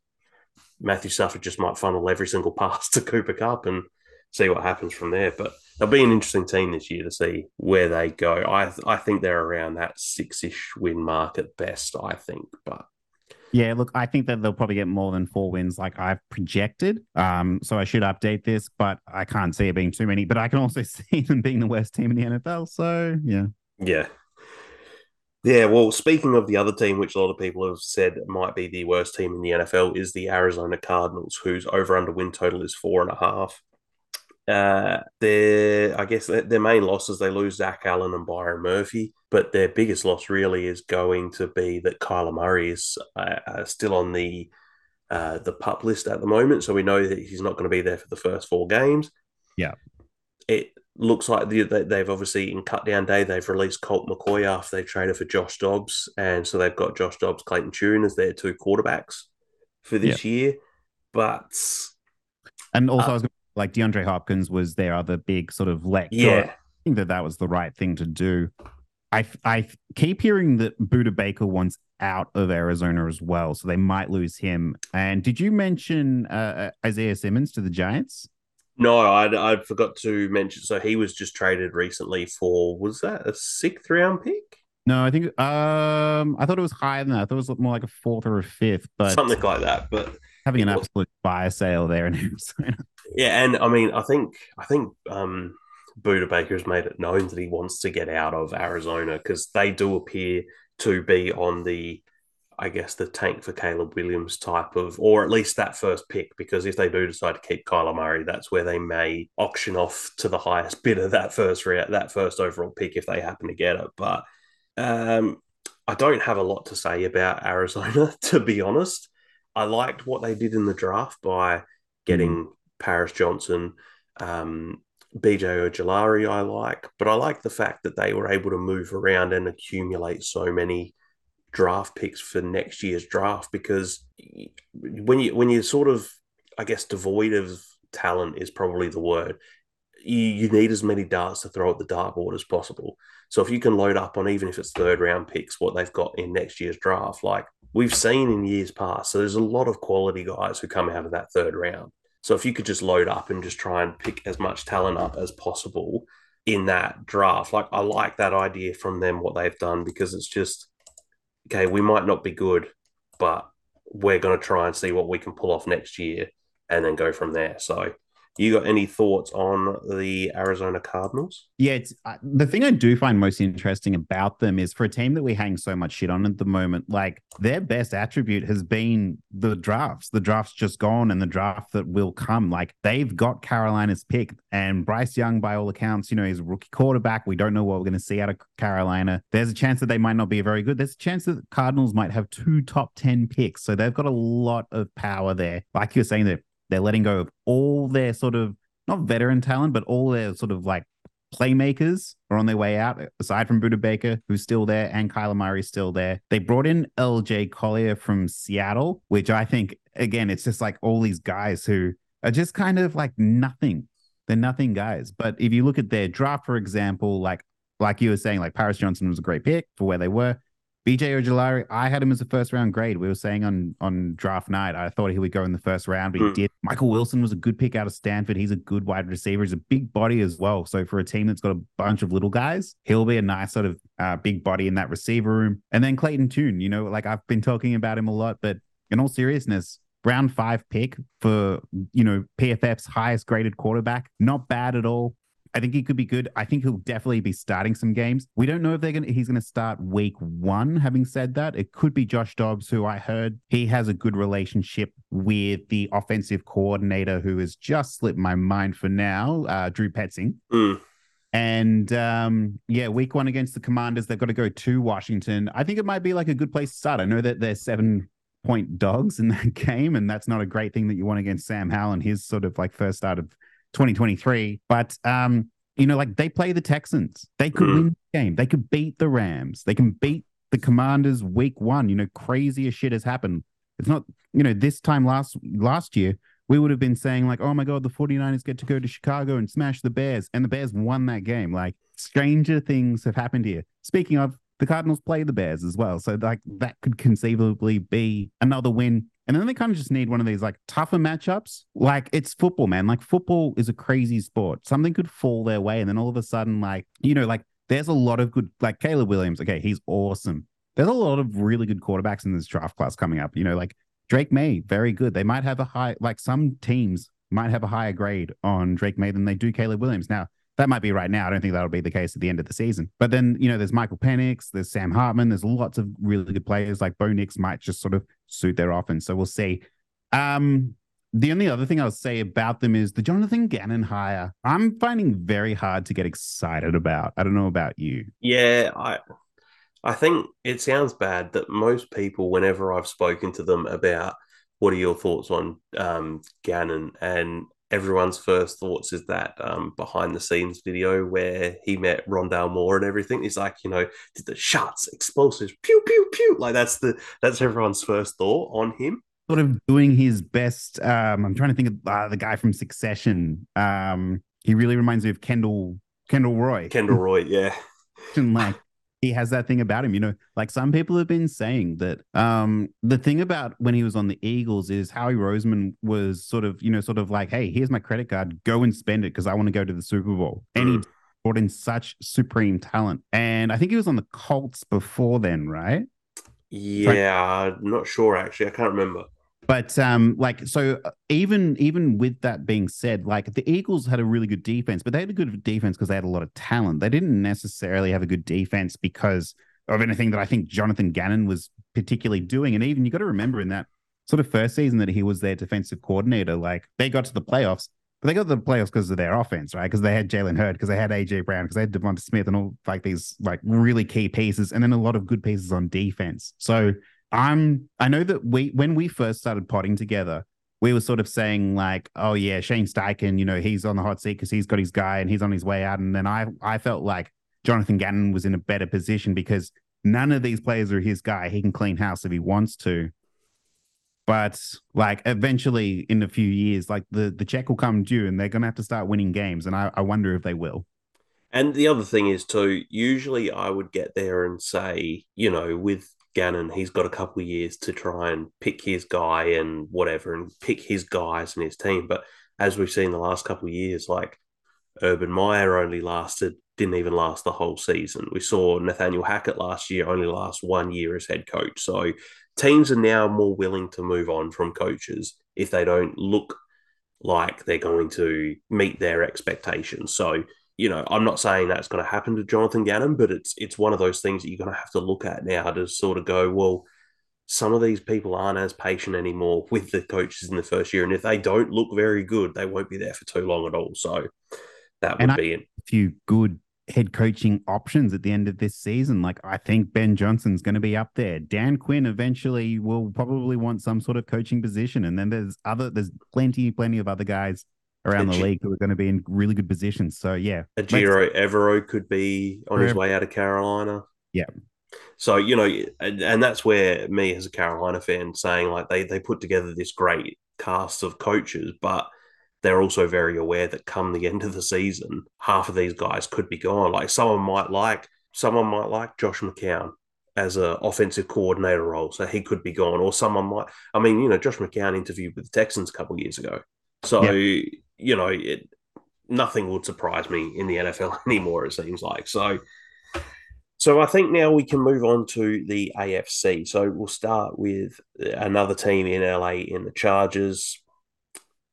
Matthew Stafford just might funnel every single pass to Cooper Kupp and see what happens from there. But they'll be an interesting team this year to see where they go. I I think they're around that six ish win mark at best. I think, but Yeah, look, I think that they'll probably get more than four wins, like I've projected. Um, so I should update this, but I can't see it being too many. But I can also see them being the worst team in the NFL. So yeah, yeah. Yeah, well, speaking of the other team, which a lot of people have said might be the worst team in the NFL, is the Arizona Cardinals, whose over under win total is four and a half. Uh, their, I guess their, main losses, they lose Zach Allen and Byron Murphy, but their biggest loss really is going to be that Kyler Murray is uh, uh, still on the uh, the pup list at the moment, so we know that he's not going to be there for the first four games. Yeah. It looks like the, they- they've obviously in cut down day they've released Colt McCoy after they traded for Josh Dobbs, and so they've got Josh Dobbs, Clayton Tune as their two quarterbacks for this year. But and also Uh, I was gonna, like DeAndre Hopkins was their other big sort of let yeah, I think that that was the right thing to do. I I keep hearing that Budda Baker wants out of Arizona as well, so they might lose him. And did you mention uh, Isaiah Simmons to the Giants? no, I I forgot to mention. So he was just traded recently for was that a sixth round pick, No, I think um I thought it was higher than that. I thought it was more like a fourth or a fifth, but something like that. But having an absolute fire sale there in Arizona. Yeah, and I mean, I think I think um, Budda Baker has made it known that he wants to get out of Arizona because they do appear to be on the, I guess, the tank for Caleb Williams type of, or at least that first pick. Because if they do decide to keep Kyler Murray, that's where they may auction off to the highest bidder that first round, that first overall pick if they happen to get it. But um, I don't have a lot to say about Arizona, to be honest. I liked what they did in the draft by getting Paris Johnson, um, BJ Ojulari, I like, but I like the fact that they were able to move around and accumulate so many draft picks for next year's draft because when you when you're sort of, I guess, devoid of talent is probably the word. You, you need as many darts to throw at the dartboard as possible. So if you can load up on even if it's third round picks, what they've got in next year's draft, like we've seen in years past, so there's a lot of quality guys who come out of that third round. So if you could just load up and just try and pick as much talent up as possible in that draft, like I like that idea from them, what they've done, because it's just okay, we might not be good, but we're going to try and see what we can pull off next year and then go from there. So, you got any thoughts on the Arizona Cardinals? Yeah, uh, the thing I do find most interesting about them is for a team that we hang so much shit on at the moment, like their best attribute has been the drafts. The draft's just gone and the draft that will come. Like they've got Carolina's pick and Bryce Young, by all accounts, you know, he's a rookie quarterback. We don't know what we're going to see out of Carolina. There's a chance that they might not be very good. There's a chance that Cardinals might have two top 10 picks. So they've got a lot of power there. Like you're saying that they're letting go of all their sort of not veteran talent, but all their sort of like playmakers are on their way out, aside from Budda Baker, who's still there, and Kyler Murray's still there. They brought in LJ Collier from Seattle, which I think, again, it's just like all these guys who are just kind of like nothing. They're nothing guys. But if you look at their draft, for example, like like you were saying, like Paris Johnson was a great pick for where they were. BJ Ojulari, I had him as a first round grade. We were saying on on draft night, I thought he would go in the first round, but he Hmm. did. Michael Wilson was a good pick out of Stanford. He's a good wide receiver. He's a big body as well. So for a team that's got a bunch of little guys, he'll be a nice sort of uh, big body in that receiver room. And then Clayton Tune, you know, like I've been talking about him a lot, but in all seriousness, round five pick for you know PFF's highest graded quarterback, not bad at all. I think he could be good. I think he'll definitely be starting some games. We don't know if they're gonna he's gonna start week one. Having said that, it could be Josh Dobbs, who I heard he has a good relationship with the offensive coordinator who has just slipped my mind for now, uh, Drew Petzing. Mm. And um, yeah, week one against the Commanders, they've got to go to Washington. I think it might be like a good place to start. I know that they're seven point dogs in that game, and that's not a great thing that you want against Sam Howell and his sort of like first start of 2023. But um, you know, like they play the Texans. They could Mm. win the game. They could beat the Rams. They can beat the Commanders week one. You know, crazier shit has happened. It's not, you know, this time last last year, we would have been saying, like, oh my God, the 49ers get to go to Chicago and smash the Bears. And the Bears won that game. Like, stranger things have happened here. Speaking of, the Cardinals play the Bears as well. So, like, that could conceivably be another win. And then they kind of just need one of these like tougher matchups. Like it's football, man. Like football is a crazy sport. Something could fall their way. And then all of a sudden, like, you know, like there's a lot of good, like Caleb Williams. Okay, he's awesome. There's a lot of really good quarterbacks in this draft class coming up. You know, like Drake Maye, very good. They might have a high, like some teams might have a higher grade on Drake Maye than they do Caleb Williams. Now, that might be right now. I don't think that'll be the case at the end of the season. But then, you know, there's Michael Penix, there's Sam Hartman, there's lots of really good players like Bo Nix might just sort of suit their offense. So we'll see. Um, the only other thing I'll say about them is the Jonathan Gannon hire. I'm finding very hard to get excited about. I don't know about you. Yeah, I I think it sounds bad that most people, whenever I've spoken to them about what are your thoughts on um, Gannon, and everyone's first thoughts is that um, behind the scenes video where he met Rondale Moore and everything. He's like, you know, did the shots, explosives, pew pew pew. Like that's the that's everyone's first thought on him. Sort of doing his best. Um, I'm trying to think of uh, the guy from Succession. Um, he really reminds me of Kendall Kendall Roy. Kendall Roy, yeah. and like he has that thing about him. You know, like some people have been saying that um the thing about when he was on the Eagles is Howie Roseman was sort of, you know, sort of like, hey, here's my credit card, go and spend it because I want to go to the Super Bowl. And he brought in such supreme talent. And I think he was on the Colts before then, right? Yeah, not sure actually. I can't remember. But um, like so, uh, even even with that being said, like the Eagles had a really good defense, but they had a good defense because they had a lot of talent. They didn't necessarily have a good defense because of anything that I think Jonathan Gannon was particularly doing. And even you got to remember in that sort of first season that he was their defensive coordinator, like they got to the playoffs, but they got to the playoffs because of their offense, right? Because they had Jalen Hurts, because they had AJ Brown, because they had Devonta Smith, and all like these like really key pieces, and then a lot of good pieces on defense. So I'm I know that we when we first started potting together, we were sort of saying like, oh yeah, Shane Steichen, you know, he's on the hot seat because he's got his guy and he's on his way out. And then I I felt like Jonathan Gannon was in a better position because none of these players are his guy. He can clean house if he wants to. But like eventually in a few years, like the, the check will come due and they're gonna have to start winning games. And I, I wonder if they will. And the other thing is too, usually I would get there and say, you know, with Gannon, he's got a couple of years to try and pick his guy and whatever, and pick his guys and his team. But as we've seen the last couple of years, like Urban Meyer only lasted, didn't even last the whole season. We saw Nathaniel Hackett last year only last one year as head coach. So teams are now more willing to move on from coaches if they don't look like they're going to meet their expectations. So you know, I'm not saying that's going to happen to Jonathan Gannon, but it's it's one of those things that you're going to have to look at now to sort of go, well, some of these people aren't as patient anymore with the coaches in the first year, and if they don't look very good, they won't be there for too long at all. So that would And be it. A few good head coaching options at the end of this season. Like I think Ben Johnson's going to be up there. Dan Quinn eventually will probably want some sort of coaching position, and then there's other there's plenty plenty of other guys around the G- league who are going to be in really good positions. So yeah, Ejiro Evero could be on his way out of Carolina. Yeah. So you know, and, and that's where me as a Carolina fan saying like they they put together this great cast of coaches, but they're also very aware that come the end of the season, half of these guys could be gone. Like someone might like someone might like Josh McCown as an offensive coordinator role, so he could be gone, or someone might. I mean, you know, Josh McCown interviewed with the Texans a couple of years ago, so you know, it, nothing would surprise me in the NFL anymore. It seems like so. So I think now we can move on to the AFC. So we'll start with another team in LA in the Chargers.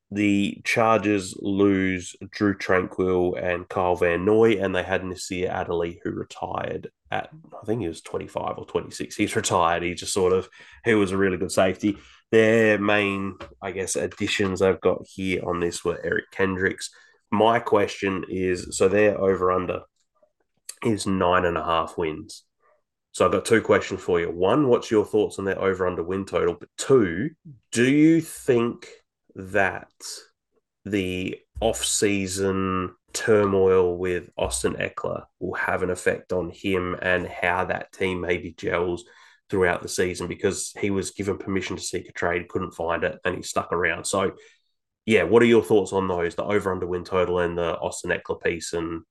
The Chargers lose Drue Tranquill and Kyle Van Noy, and they had Nasir Adderley, who retired at I think he was 25 or 26. He's retired. He just sort of he was a really good safety. Their main, I guess, additions I've got here on this were Eric Kendricks. My question is so their over under is nine and a half wins. So I've got two questions for you. One, what's your thoughts on their over under win total? But two, do you think that the off season turmoil with Austin Ekeler will have an effect on him and how that team maybe gels throughout the season because he was given permission to seek a trade, couldn't find it, and he stuck around. So, yeah, what are your thoughts on those, the over under win total and the Austin Ekeler piece and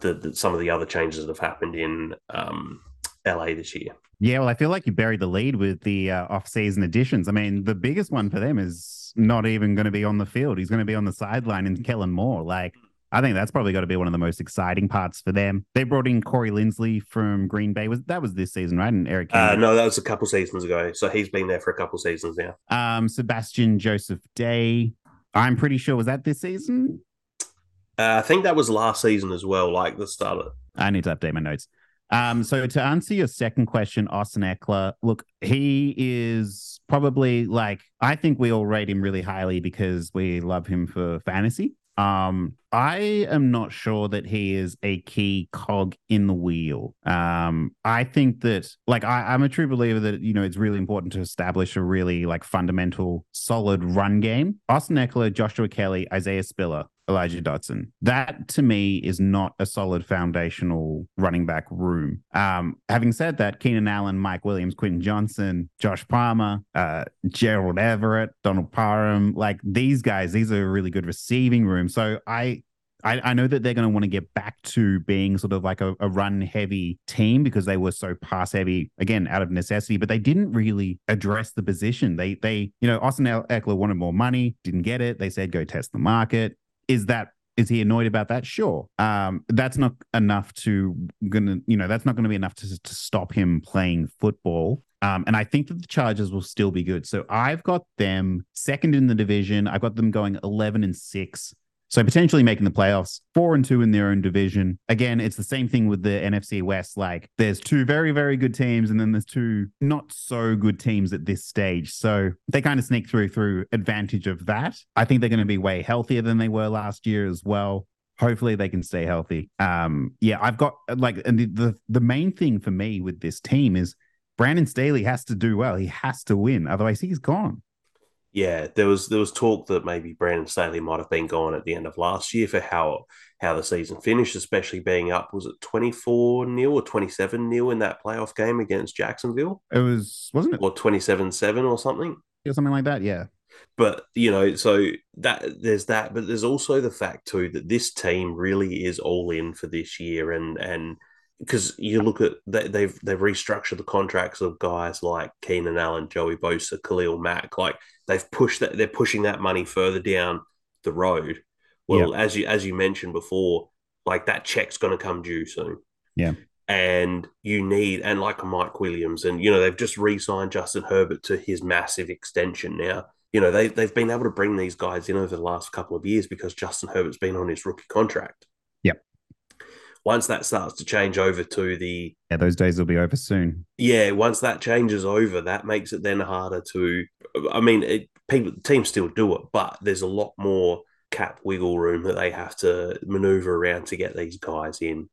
the, the, some of the other changes that have happened in um, LA this year. Yeah, well, I feel like you buried the lead with the uh, off-season additions. I mean, the biggest one for them is not even going to be on the field. He's going to be on the sideline in Kellen Moore. Like, I think that's probably got to be one of the most exciting parts for them. They brought in Corey Linsley from Green Bay. Was that was this season, right? And Eric. Uh, no, that was a couple seasons ago. So he's been there for a couple seasons now. Um, Sebastian Joseph Day. I'm pretty sure was that this season. Uh, I think that was last season as well, like the start of I need to update my notes. Um, so to answer your second question, Austin Ekeler, look, he is probably like I think we all rate him really highly because we love him for fantasy. Um, I am not sure that he is a key cog in the wheel. Um, I think that like I, I'm a true believer that you know it's really important to establish a really like fundamental, solid run game. Austin Ekeler, Joshua Kelley, Isaiah Spiller, Elijah Dotson. That to me is not a solid foundational running back room. Um, having said that, Keenan Allen, Mike Williams, Quentin Johnston, Josh Palmer, uh, Gerald Everett, Donald Parham, like these guys, these are a really good receiving room. So I I, I know that they're going to want to get back to being sort of like a, a run heavy team because they were so pass heavy again out of necessity, but they didn't really address the position. They they you know Austin Ekeler wanted more money, didn't get it. They said go test the market. Is that is he annoyed about that? Sure. Um, that's not enough to gonna you know that's not going to be enough to to stop him playing football. Um, and I think that the Chargers will still be good. So I've got them second in the division. I've got them going 11 and six. So potentially making the playoffs, four and two in their own division. Again, it's the same thing with the NFC West. Like there's two very, very good teams, and then there's two not so good teams at this stage. So they kind of sneak through through advantage of that. I think they're going to be way healthier than they were last year as well. Hopefully they can stay healthy. Um, yeah, I've got like and the, the the main thing for me with this team is Brandon Staley has to do well. He has to win, otherwise he's gone. Yeah, there was there was talk that maybe Brandon Staley might have been gone at the end of last year for how how the season finished, especially being up was it twenty four nil or twenty seven nil in that playoff game against Jacksonville, It was wasn't it or twenty seven seven or something. or something like that? Yeah. But you know, so that there's that, but there's also the fact too that this team really is all in for this year, and and because you look at they, they've they've restructured the contracts of guys like Keenan Allen, Joey Bosa, Khalil Mack, like they've pushed that they're pushing that money further down the road. Well, as you as you mentioned before, like that check's going to come due soon. Yeah. And you need and like Mike Williams, and you know they've just re-signed Justin Herbert to his massive extension now. You know they they've been able to bring these guys in over the last couple of years because Justin Herbert's been on his rookie contract. Once that starts to change over to the Yeah, those days will be over soon. yeah, once that changes over, that makes it then harder to. I mean, it, people teams still do it, but there's a lot more cap wiggle room that they have to maneuver around to get these guys in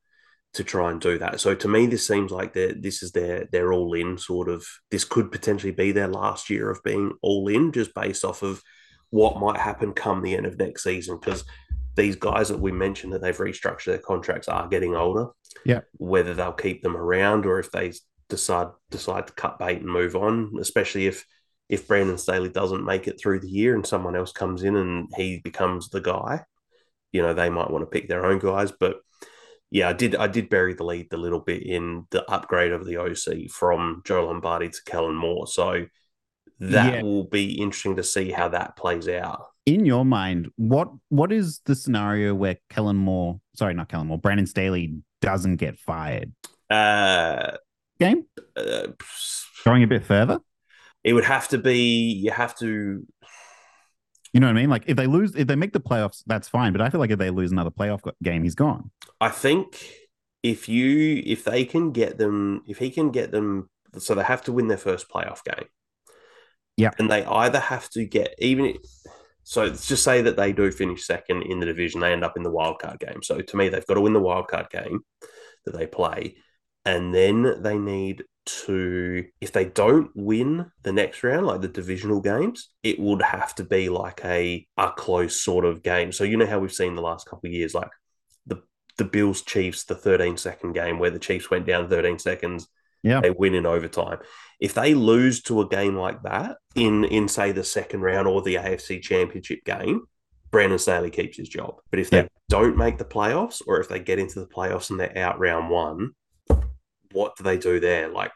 to try and do that. So to me, this seems like they're, this is their they're all in sort of. This could potentially be their last year of being all in, just based off of what might happen come the end of next season because these guys that we mentioned that they've restructured their contracts are getting older. Yeah. Whether they'll keep them around or if they decide decide to cut bait and move on, especially if if Brandon Staley doesn't make it through the year and someone else comes in and he becomes the guy, you know, they might want to pick their own guys. But yeah, I did I did bury the lead a little bit in the upgrade of the OC from Joe Lombardi to Kellen Moore. So that Yeah. will be interesting to see how that plays out. In your mind, what what is the scenario where Kellen Moore, sorry, not Kellen Moore, Brandon Staley doesn't get fired? Uh, Game uh, going a bit further. it would have to be you have to You know what I mean? Like if they lose, if they make the playoffs, that's fine. But I feel like if they lose another playoff game, he's gone. I think if you if they can get them if he can get them so they have to win their first playoff game. Yeah. And they either have to get even so let's just say that they do finish second in the division, they end up in the wild card game. So to me, they've got to win the wild card game that they play. And then they need to if they don't win the next round, like the divisional games, it would have to be like a a close sort of game. So you know how we've seen the last couple of years, like the the Bills Chiefs, the 13 second game where the Chiefs went down 13 seconds, Yeah. they win in overtime. If they lose to a game like that in in say the second round or the AFC Championship game, Brandon Staley keeps his job. But if they Yeah. don't make the playoffs, or if they get into the playoffs and they're out round one, what do they do there? Like,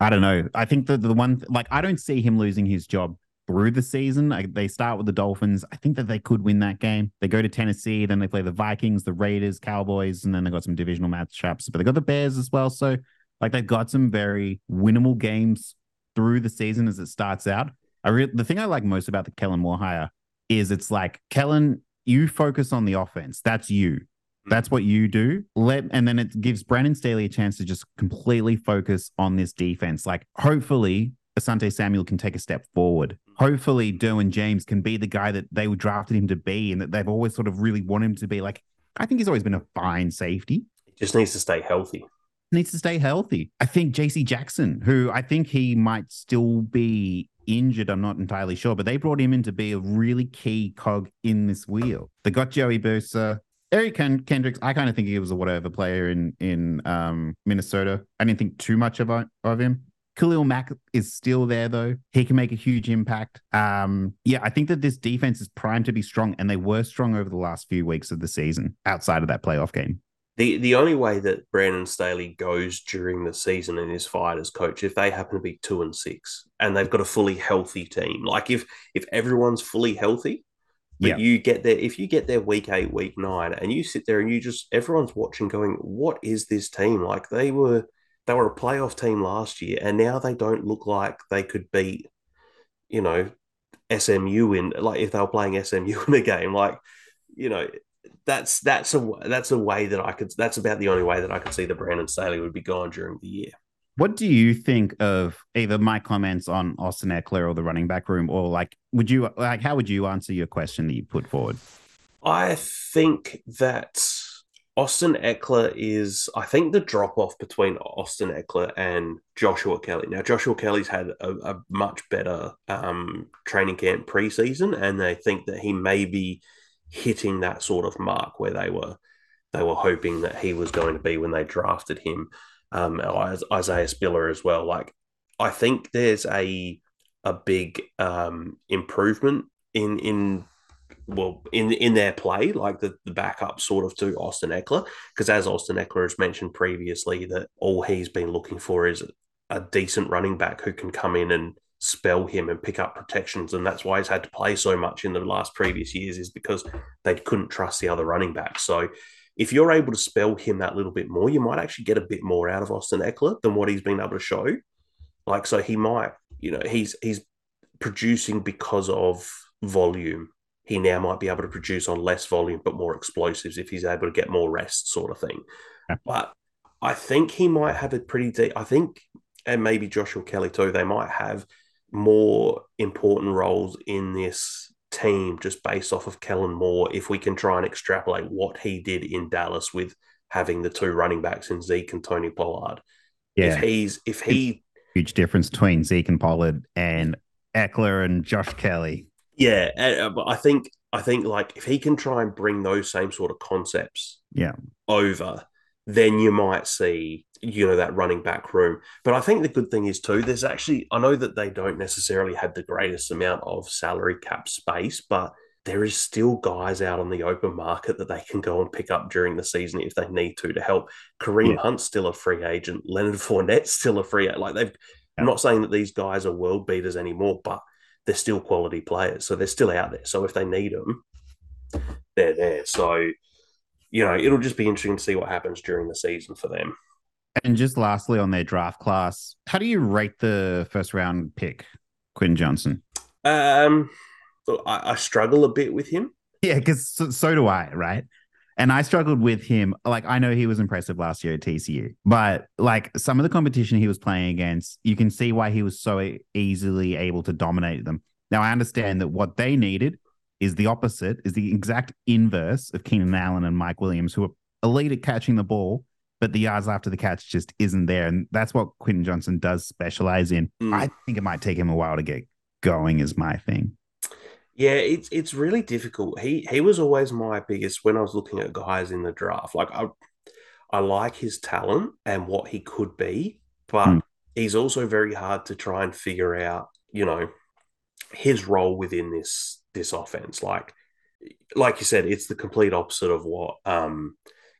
I don't know. I think that the one like I don't see him losing his job through the season. I, they start with the Dolphins. I think that they could win that game. They go to Tennessee, then they play the Vikings, the Raiders, Cowboys, and then they got some divisional matchups. But they got the Bears as well. So like they've got some very winnable games through the season as it starts out. I re- the thing I like most about the Kellen Moore hire is it's like Kellen, you focus on the offense. That's you. Mm. That's what you do. Let and then it gives Brandon Staley a chance to just completely focus on this defense. Like hopefully Asante Samuel can take a step forward. Mm. Hopefully Derwin James can be the guy that they drafted him to be and that they've always sort of really wanted him to be. Like I think he's always been a fine safety. he just needs to stay healthy. Needs to stay healthy. I think JC Jackson, who I think he might still be injured. I'm not entirely sure, but they brought him in to be a really key cog in this wheel. They got Joey Bosa. Eric Ken- Kendricks, I kind of think he was a whatever player in in um, Minnesota. I didn't think too much of, of him. Khalil Mack is still there though. He can make a huge impact. Um, yeah, I think that this defense is primed to be strong, and they were strong over the last few weeks of the season outside of that playoff game. The the only way that Brandon Staley goes during the season and is fired as coach if they happen to be two and six and they've got a fully healthy team. Like if if everyone's fully healthy, but Yeah. you get there if you get there week eight, week nine, and you sit there and you just everyone's watching, going, "What is this team like?" They were they were a playoff team last year, and now they don't look like they could beat, you know, SMU in like if they were playing SMU in a game, like you know. That's that's a that's a way that I could. That's about the only way that I could see the Brandon Staley would be gone during the year. What do you think of either my comments on Austin Ekeler or the running back room, or like, would you like, how would you answer your question that you put forward? I think that Austin Ekeler is, I think the drop off between Austin Ekeler and Joshua Kelley. Now, Joshua Kelley's had a, a much better um, training camp preseason, and they think that he may be hitting that sort of mark where they were they were hoping that he was going to be when they drafted him. Um, Isaiah Spiller as well. Like, I think there's a a big um, improvement in in well in in their play, like the, the backup sort of to Austin Ekeler, because as Austin Ekeler has mentioned previously, that all he's been looking for is a decent running back who can come in and spell him and pick up protections, and that's why he's had to play so much in the last previous years, is because they couldn't trust the other running back. So if you're able to spell him that little bit more, you might actually get a bit more out of Austin Ekeler than what he's been able to show. Like, so he might, you know, he's he's producing because of volume. He now might be able to produce on less volume but more explosives if he's able to get more rest, sort of thing. Yeah. But I think he might have a pretty deep. I think, and maybe Joshua Kelley too. They might have more important roles in this team just based off of Kellen Moore. If we can try and extrapolate what he did in Dallas with having the two running backs in Zeke and Tony Pollard. If Yeah, he's if he huge difference between Zeke and Pollard and Ekeler and Josh Kelley. Yeah, uh, but I think I think like if he can try and bring those same sort of concepts, Yeah. over, then you might see you know that running back room. But I think the good thing is too, there's actually I know that they don't necessarily have the greatest amount of salary cap space, but there is still guys out on the open market that they can go and pick up during the season if they need to to help. Kareem Yeah. Hunt's still a free agent. Leonard Fournette's still a free agent. Like they've. I'm not saying that these guys are world beaters anymore, but they're still quality players, so they're still out there. So if they need them, they're there. So you know, it'll just be interesting to see what happens during the season for them. And just lastly on their draft class, how do you rate the first round pick, Quinn Johnson? Um, I, I struggle a bit with him. Yeah, because so, so do I, right? And I struggled with him. Like, I know he was impressive last year at TCU, but like some of the competition he was playing against, you can see why he was so easily able to dominate them. Now, I understand that what they needed is the opposite, is the exact inverse of Keenan Allen and Mike Williams, who are elite at catching the ball, but the yards after the catch just isn't there. And that's what Quentin Johnston does specialize in. Mm. I think it might take him a while to get going, is my thing. Yeah, it's it's really difficult. He he was always my biggest when I was looking at guys in the draft. Like I I like his talent and what he could be, but Hmm. he's also very hard to try and figure out, you know, his role within this this offense. Like like you said, it's the complete opposite of what um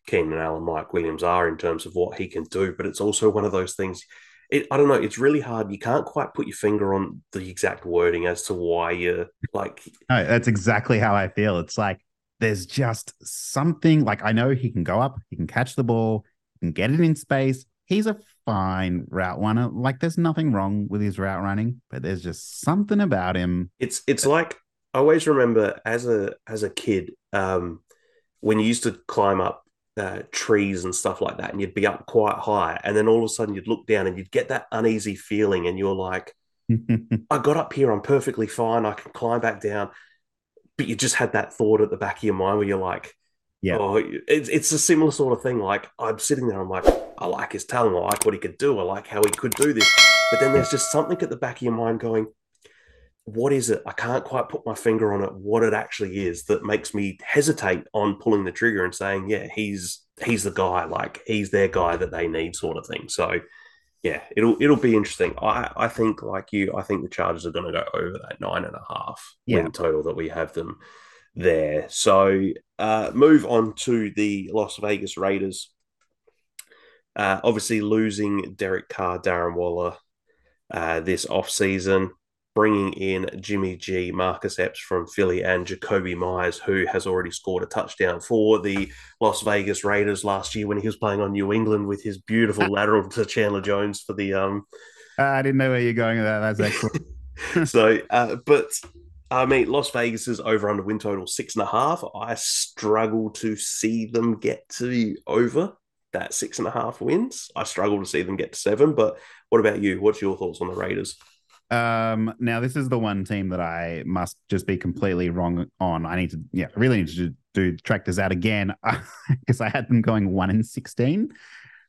Keenan Allen, Mike Williams are in terms of what he can do. But it's also one of those things. It, I don't know. It's really hard. You can't quite put your finger on the exact wording as to why you're like. No, that's exactly how I feel. It's like there's just something like I know he can go up, he can catch the ball, he can get it in space. He's a fine route runner. Like there's nothing wrong with his route running, but there's just something about him. It's it's like I always remember as a as a kid um, when you used to climb up uh, trees and stuff like that, and you'd be up quite high, and then all of a sudden you'd look down and you'd get that uneasy feeling, and you're like, I got up here, I'm perfectly fine, I can climb back down, but you just had that thought at the back of your mind where you're like, Yeah. oh, it's it's a similar sort of thing. Like I'm sitting there, I'm like, I like his talent, I like what he could do, I like how he could do this, but then there's just something at the back of your mind going. What is it? I can't quite put my finger on it. What it actually is that makes me hesitate on pulling the trigger and saying, "Yeah, he's he's the guy. Like he's their guy that they need, sort of thing." So, yeah, it'll it'll be interesting. I I think like you, I think the Chargers are going to go over that nine and a half Yeah. win total that we have them there. So, uh, move on to the Las Vegas Raiders. Uh, obviously, losing Derek Carr, Darren Waller uh, this offseason, bringing in Jimmy G, Marcus Epps from Philly, and Jakobi Meyers, who has already scored a touchdown for the Las Vegas Raiders last year when he was playing on New England with his beautiful lateral to Chandler Jones for the um. I didn't know where you're going with that. That's excellent. so, uh, but I mean, Las Vegas is over under win total six and a half. I struggle to see them get to over that six and a half wins. I struggle to see them get to seven. But what about you? What's your thoughts on the Raiders? Um, now this is the one team that I must just be completely wrong on. I need to, yeah, I really need to do, track this out again because I had them going one in sixteen.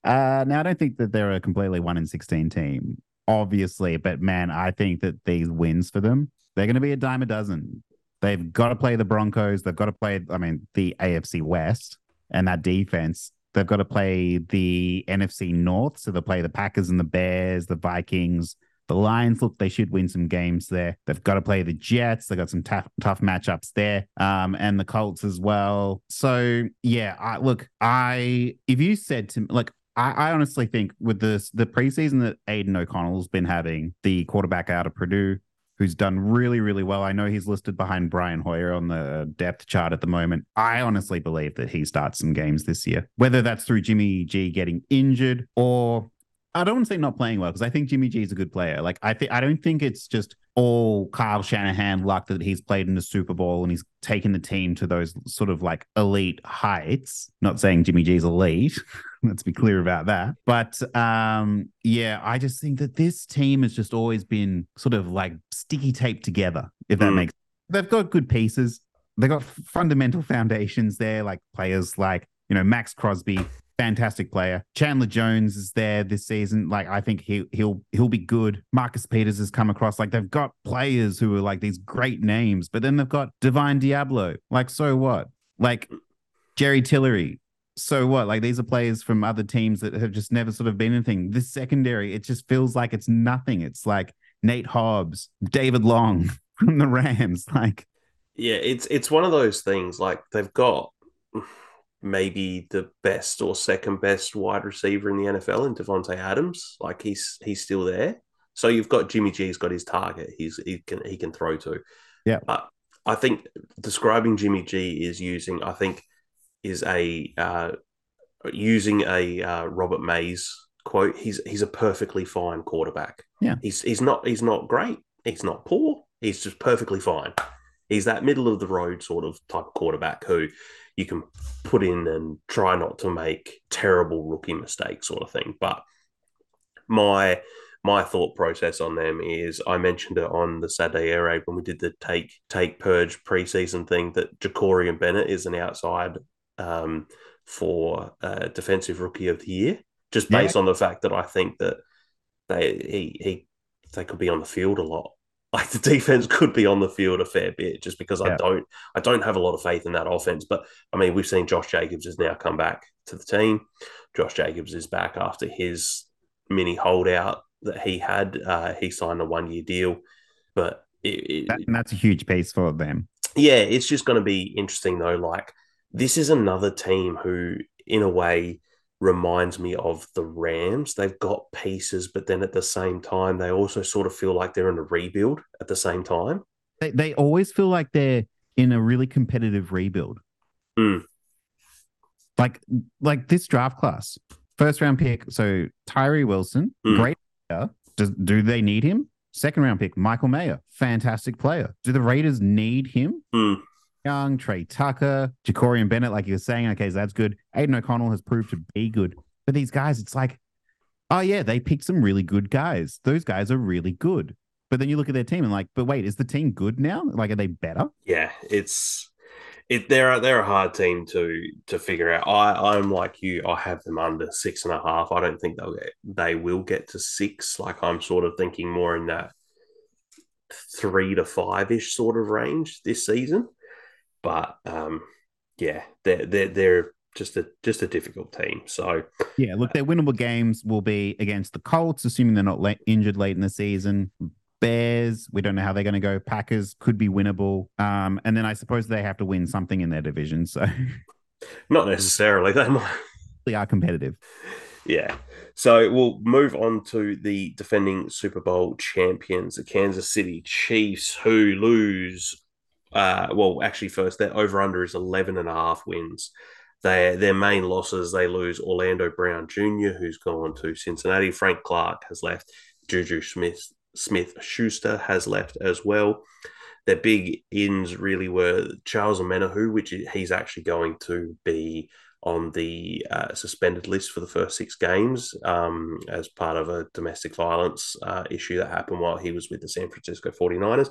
Uh, now I don't think that they're a completely one in sixteen team, obviously, but man, I think that these wins for them, they're going to be a dime a dozen. They've got to play the Broncos. They've got to play, I mean, the AFC West and that defense. They've got to play the NFC North, so they'll play the Packers and the Bears, the Vikings. The Lions look they should win some games there. They've got to play the Jets. They've got some tough tough matchups there, um, and the Colts as well. So yeah, I, look, I if you said to me, like I, I honestly think with this the preseason that Aidan O'Connell's been having, the quarterback out of Purdue, who's done really, really well. I know he's listed behind Brian Hoyer on the depth chart at the moment. I honestly believe that he starts some games this year, whether that's through Jimmy G getting injured or I don't want to say not playing well because I think Jimmy G is a good player. Like I think I don't think it's just all Kyle Shanahan luck that he's played in the Super Bowl and he's taken the team to those sort of like elite heights. Not saying Jimmy G's elite. Let's be clear about that. But um, yeah, I just think that this team has just always been sort of like sticky taped together, if that Mm. makes sense. they've got good pieces. They've got fundamental foundations there, like players like, you know, Maxx Crosby, fantastic player. Chandler Jones is there this season. Like I think he he'll he'll be good. Marcus Peters has come across. Like they've got players who are like these great names, but then they've got Divine Deablo. Like so what? Like Jerry Tillery. So what? Like these are players from other teams that have just never sort of been anything. This secondary, it just feels like it's nothing. It's like Nate Hobbs, David Long from the Rams. Like Yeah, it's it's one of those things. Like they've got maybe the best or second best wide receiver in the NFL in Davante Adams. Like he's he's still there. So you've got Jimmy G's got his target. He's he can he can throw to. Yeah. But I think describing Jimmy G is using I think is a uh, using a uh, Robert Mays quote. He's he's a perfectly fine quarterback. Yeah. He's he's not he's not great. He's not poor. He's just perfectly fine. He's that middle of the road sort of type of quarterback who you can put in and try not to make terrible rookie mistakes, sort of thing. But my my thought process on them is I mentioned it on the Saturday Air Raid when we did the take take purge preseason thing that Jakorian Bennett is an outside um, for uh, defensive rookie of the year, just Yeah. based on the fact that I think that they he he they could be on the field a lot. Like the defense could be on the field a fair bit, just because I don't I don't have a lot of faith in that offense. But I mean, we've seen Josh Jacobs has now come back to the team. Josh Jacobs is back after his mini holdout that he had. Uh, he signed a one year deal, but it, it, and that's a huge piece for them. yeah, it's just going to be interesting though. Like this is another team who in a way reminds me of the Rams. They've got pieces, but then at the same time, they also sort of feel like they're in a rebuild at the same time. They, they always feel like they're in a really competitive rebuild. Mm. Like like this draft class, first round pick. So Tyree Wilson, Mm. great player. Does, do they need him? Second round pick, Michael Mayer, fantastic player. Do the Raiders need him? Mm. Young, Tre Tucker, Jakorian Bennett, like you were saying, okay, so that's good. Aidan O'Connell has proved to be good. But these guys, it's like, oh yeah, they picked some really good guys. Those guys are really good. But then you look at their team and like, but wait, is the team good now? Like, are they better? Yeah, it's it. They're they're a hard team to to figure out. I I'm like you. I have them under six and a half. I don't think they'll get. They will get to six. Like I'm sort of thinking more in that three to five ish sort of range this season. But um, yeah, they're they're they're just a just a difficult team. So Yeah, look, their winnable games will be against the Colts, assuming they're not late, injured late in the season. Bears, we don't know how they're going to go. Packers could be winnable. Um, and then I suppose they have to win something in their division. So not necessarily. They might. they are competitive. Yeah. So we'll move on to the defending Super Bowl champions, the Kansas City Chiefs, who lose. Uh, well, actually, first, their over under is 11 and a half wins. They, their main losses, they lose Orlando Brown Jr., who's gone to Cincinnati. Frank Clark has left. Juju Smith Smith Schuster has left as well. Their big ins really were Charles Omenihu, which he's actually going to be on the uh, suspended list for the first six games um, as part of a domestic violence uh, issue that happened while he was with the San Francisco 49ers.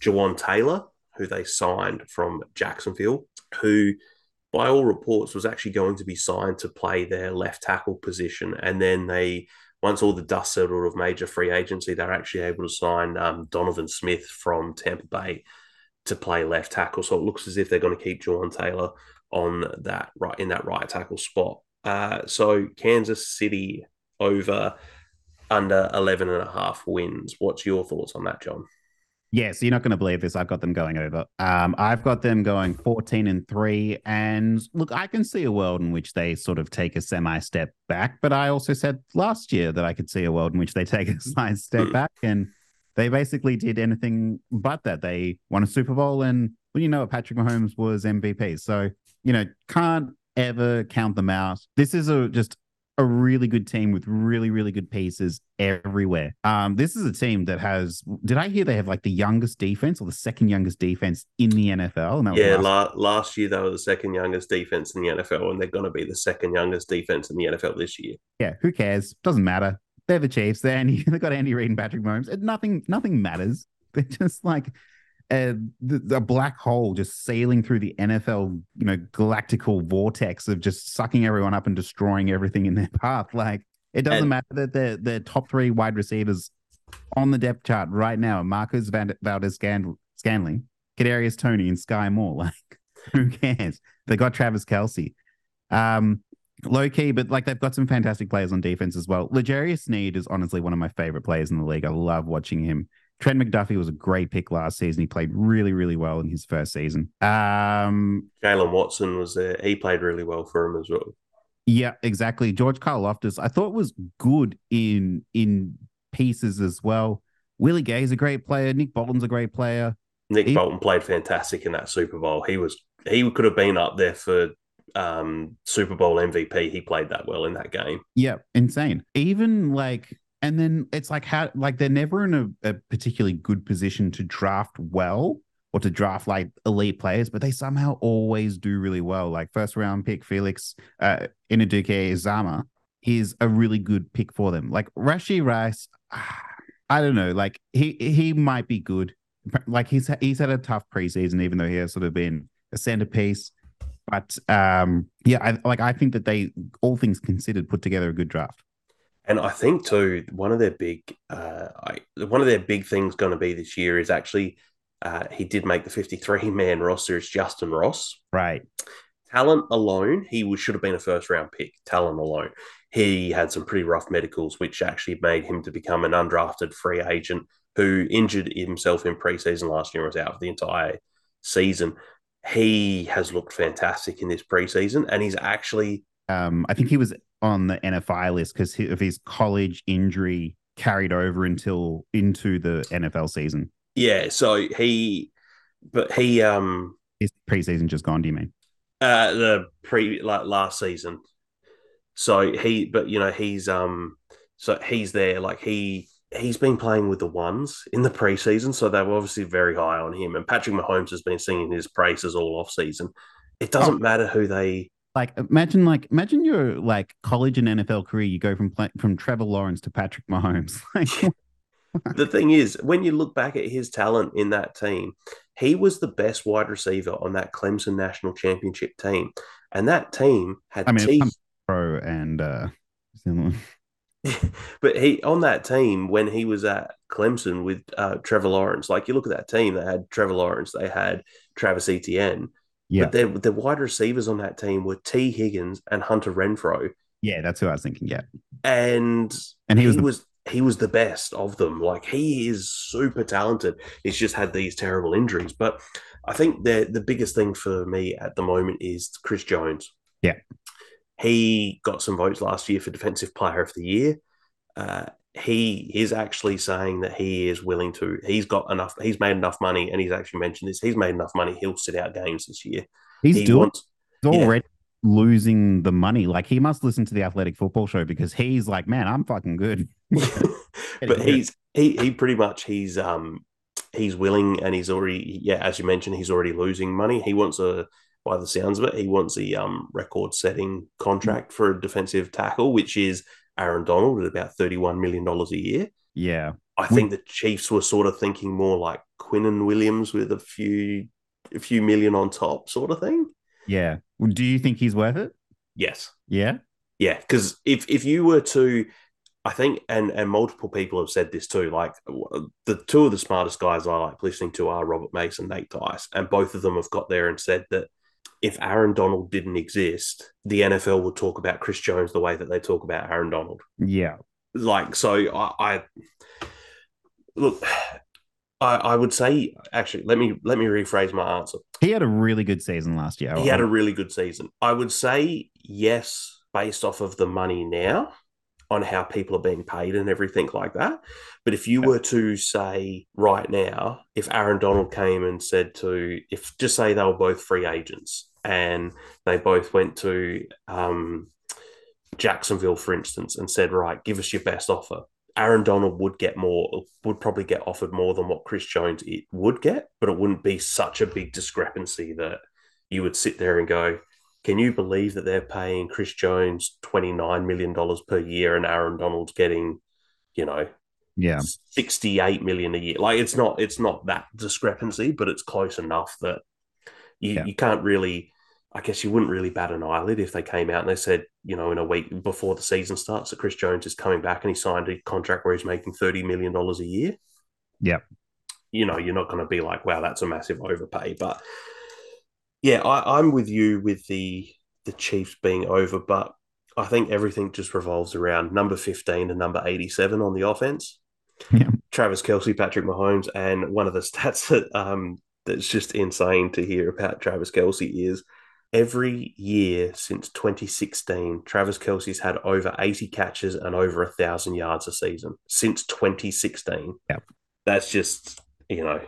Jawaan Taylor, who they signed from Jacksonville, who by all reports was actually going to be signed to play their left tackle position. And then they, once all the dust settled of major free agency, they're actually able to sign um, Donovan Smith from Tampa Bay to play left tackle. So it looks as if they're going to keep Jawaan Taylor on that right in that right tackle spot. Uh, so Kansas City over under 11 and a half wins. What's your thoughts on that, John? Yeah, so you're not going to believe this. I've got them going over. Um, I've got them going 14 and three. And look, I can see a world in which they sort of take a semi step back. But I also said last year that I could see a world in which they take a slight step back. And they basically did anything but that. They won a Super Bowl. And well, you know what? Patrick Mahomes was MVP. So, you know, can't ever count them out. This is a just a really good team with really, really good pieces everywhere. Um, this is a team that has. Did I hear they have like the youngest defense or the second youngest defense in the NFL? And that was Yeah, last- la- last year they were the second youngest defense in the NFL, and they're going to be the second youngest defense in the NFL this year. yeah. Who cares? Doesn't matter. They're the Chiefs. They're Andy. They got Andy Reid and Patrick Mahomes. It, nothing. Nothing matters. They're just like a, black hole just sailing through the NFL, you know, galactical vortex of just sucking everyone up and destroying everything in their path. Like it doesn't And- matter that the the top three wide receivers on the depth chart right now, are Marcus Van- Valdes-Scantling, Kadarius Toney, and Sky Moore. Like who cares? They got Travis Kelce. Um, low key, but like they've got some fantastic players on defense as well. L'Jarius Sneed is honestly one of my favorite players in the league. I love watching him. Trent McDuffie was a great pick last season. He played really, really well in his first season. Um, Jaylen Watson was there; he played really well for him as well. yeah, exactly. George Karlaftis, I thought was good in in pieces as well. Willie Gay's a great player. Nick Bolton's a great player. Nick He- Bolton played fantastic in that Super Bowl. He was he could have been up there for um, Super Bowl MVP. He played that well in that game. Yeah, insane. Even like, and then it's like how like they're never in a, a particularly good position to draft well or to draft like elite players, but they somehow always do really well. Like first round pick Felix uh Anudike-Uzomah is a really good pick for them. Like Rashee Rice, ah, I don't know. Like he he might be good. Like he's he's had a tough preseason, even though he has sort of been a centerpiece. But um, yeah, I, like I think that they, all things considered, put together a good draft. And I think too, one of their big, uh, I, one of their big things going to be this year is actually uh, he did make the fifty-three man roster. It's Justyn Ross. Right. Talent alone, he was, should have been a first round pick. Talent alone, he had some pretty rough medicals, which actually made him to become an undrafted free agent who injured himself in preseason last year and was out for the entire season. He has looked fantastic in this preseason, and he's actually Um, I think he was on the NFI list because of his college injury carried over until into the NFL season. Yeah, so he, but he, um, His preseason just gone. Do you mean? uh, the pre like last season. So he, but you know, he's um, so he's there. Like he he's been playing with the ones in the preseason, so they were obviously very high on him. And Patrick Mahomes has been singing his praises all off season. It doesn't Oh. matter who they. Like imagine, like imagine your like college and NFL career. You go from from Trevor Lawrence to Patrick Mahomes. Like, The thing is, when you look back at his talent in that team, he was the best wide receiver on that Clemson national championship team, and that team had I mean. I'm pro and uh, what's the other one? but he on that team when he was at Clemson with uh, Trevor Lawrence, like you look at that team, they had Trevor Lawrence, they had Travis Etienne, yeah, but their the wide receivers on that team were Tee Higgins and Hunter Renfrow, yeah, that's who I was thinking. Yeah, and and he he was was, he was the best of them. Like he is super talented. He's just had these terrible injuries, but I think the the biggest thing for me at the moment is Chris Jones. Yeah. he got some votes last year for Defensive Player of the Year. Uh, he is actually saying that he is willing to. He's got enough. He's made enough money, and he's actually mentioned this. He's made enough money. He'll sit out games this year. he's he doing wants. he's yeah. already losing the money. Like he must listen to the Athletic Football Show because he's like, man, I'm fucking good. but he's he he pretty much he's um he's willing and he's already yeah as you mentioned he's already losing money. He wants a by the sounds of it he wants a um record setting contract for a defensive tackle which is Aaron Donald at about thirty one million dollars a year. yeah, I think the Chiefs were sort of thinking more like Quinnen Williams with a few a few million on top sort of thing. yeah. Do you think he's worth it? Yes. Yeah, Yeah, because if if you were to, I think, and and multiple people have said this too. Like the two of the smartest guys I like listening to are Robert Mason, Nate Tice, and both of them have got there and said that if Aaron Donald didn't exist, the NFL would talk about Chris Jones the way that they talk about Aaron Donald. yeah, Like, so I, I look. I, I would say actually let me let me rephrase my answer. he had a really good season last year. He had a really good season. I would say yes, based off of the money now, on how people are being paid and everything like that. But if you were to say right now, if Aaron Donald came and said to, if just say they were both free agents and they both went to um, Jacksonville, for instance, and said, right, give us your best offer. Aaron Donald would get more, would probably get offered more than what Chris Jones it would get, but it wouldn't be such a big discrepancy that you would sit there and go, can you believe that they're paying Chris Jones $29 million per year and Aaron Donald's getting, you know, yeah, 68 million a year? Like it's not, it's not that discrepancy, but it's close enough that you, Yeah. you can't really, I guess you wouldn't really bat an eyelid if they came out and they said, you know, in a week before the season starts that Chris Jones is coming back and he signed a contract where he's making $30 million a year. Yeah. You know, you're not going to be like, wow, that's a massive overpay. But yeah, I, I'm with you with the the Chiefs being over, but I think everything just revolves around number 15 and number 87 on the offense. Yeah. Travis Kelce, Patrick Mahomes, and one of the stats that um that's just insane to hear about Travis Kelce is every year since 2016, Travis Kelce's had over 80 catches and over a thousand yards a season since 2016. Yep. That's just, you know,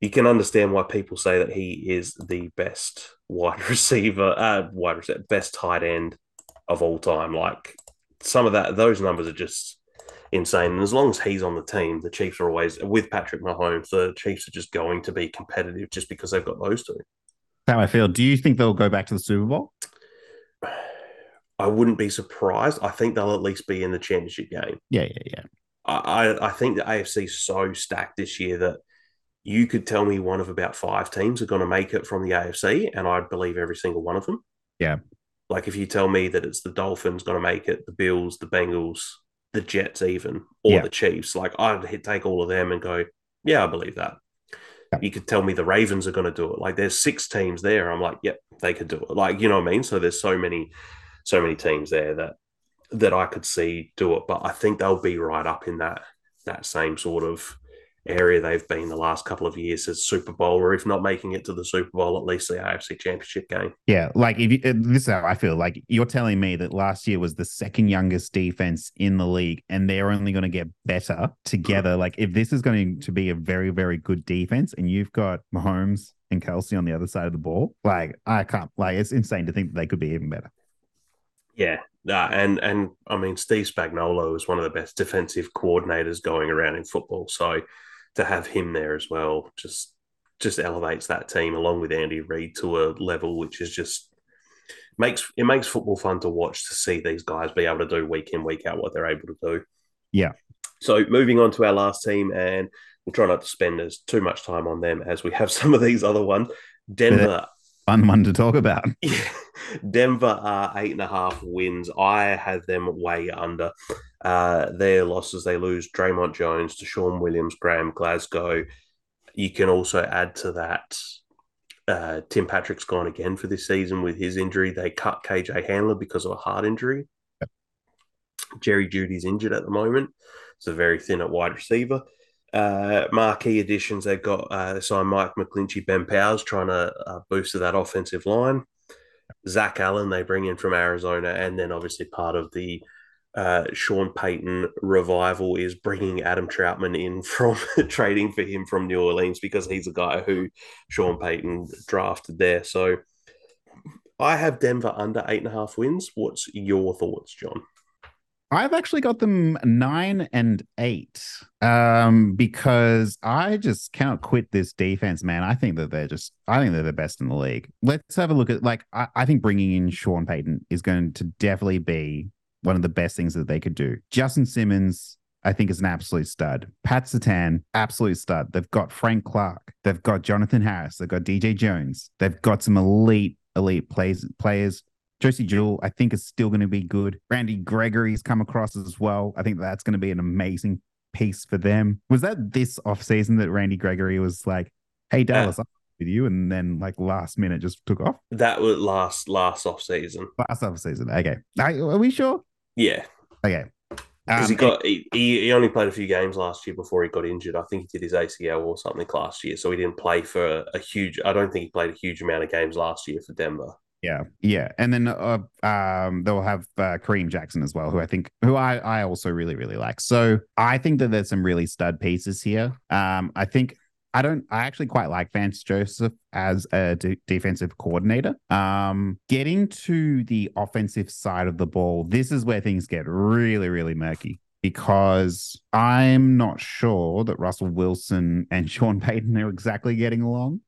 you can understand why people say that he is the best wide receiver, uh, wide receiver, best tight end of all time. Like some of that, those numbers are just insane. And as long as he's on the team, the Chiefs are always with Patrick Mahomes. The Chiefs are just going to be competitive just because they've got those two. How I feel. Do you think they'll go back to the Super Bowl? I wouldn't be surprised. I think they'll at least be in the championship game. Yeah, yeah, yeah. I, I, I think the AFC is so stacked this year that you could tell me one of about five teams are going to make it from the AFC, and I'd believe every single one of them. Yeah. Like if you tell me that it's the Dolphins going to make it, the Bills, the Bengals, the Jets, even, or Yeah. the Chiefs, like I'd hit, take all of them and go, yeah, I believe that. Yeah. You could tell me the Ravens are going to do it. Like there's six teams there. I'm like, yep, they could do it. Like, you know what I mean? So there's so many, so many teams there that that I could see do it. But I think they'll be right up in that that same sort of area they've been the last couple of years as Super Bowl, or if not making it to the Super Bowl, at least the AFC Championship game. Yeah, like if you, uh, this is how I feel. Like you're telling me that last year was the second youngest defense in the league, and they're only going to get better together. Like if this is going to be a very, very good defense, and you've got Mahomes and Kelce on the other side of the ball, like I can't. Like it's insane to think that they could be even better. Yeah, uh, and and I mean Steve Spagnuolo is one of the best defensive coordinators going around in football. So to have him there as well just just elevates that team along with Andy Reid to a level which is just makes it makes football fun to watch to see these guys be able to do week in week out what they're able to do. Yeah. So moving on to our last team, and we'll try not to spend as too much time on them as we have some of these other ones. Denver. Fun one to talk about. Yeah. Denver are eight and a half wins. I had them way under. Uh, their losses, they lose Dre'Mont Jones to Sean Williams, Graham Glasgow. You can also add to that uh, Tim Patrick's gone again for this season with his injury. They cut KJ Hamler because of a heart injury. Yep. Jerry Jeudy's injured at the moment. So very thin at wide receiver. Uh, marquee additions, they've got uh, they signed Mike McGlinchey, Ben Powers, trying to uh, boost that offensive line. Zach Allen, they bring in from Arizona, and then obviously part of the uh, Sean Payton revival is bringing Adam Trautman in from trading for him from New Orleans because he's a guy who Sean Payton drafted there. So I have Denver under eight and a half wins. What's your thoughts, John? I've actually got them nine and eight um, because I just cannot quit this defense, man. I think that they're just, I think they're the best in the league. Let's have a look at, like, I, I think bringing in Sean Payton is going to definitely be one of the best things that they could do. Justin Simmons, I think, is an absolute stud. Pat Surtain, absolute stud. They've got Frank Clark. They've got Jonathan Harris. They've got DJ Jones. They've got some elite, elite plays, players. Josey Jewell, I think, is still going to be good. Randy Gregory's come across as well. I think that's going to be an amazing piece for them. Was that this offseason that Randy Gregory was like, hey, Dallas, uh, with you, and then like last minute just took off? That was last last off season. Last off season. Okay. Are, we sure? Yeah. Okay. Because um, he got he, he only played a few games last year before he got injured. I think he did his ACL or something last year, so he didn't play for a, a huge. I don't think he played a huge amount of games last year for Denver. Yeah, yeah, and then uh, um, they'll have uh, Kareem Jackson as well, who I think, who I I also really really like. So I think that there's some really stud pieces here. Um, I think I don't. I actually quite like Vance Joseph as a defensive coordinator. Um, getting to the offensive side of the ball, this is where things get really really murky because I'm not sure that Russell Wilson and Sean Payton are exactly getting along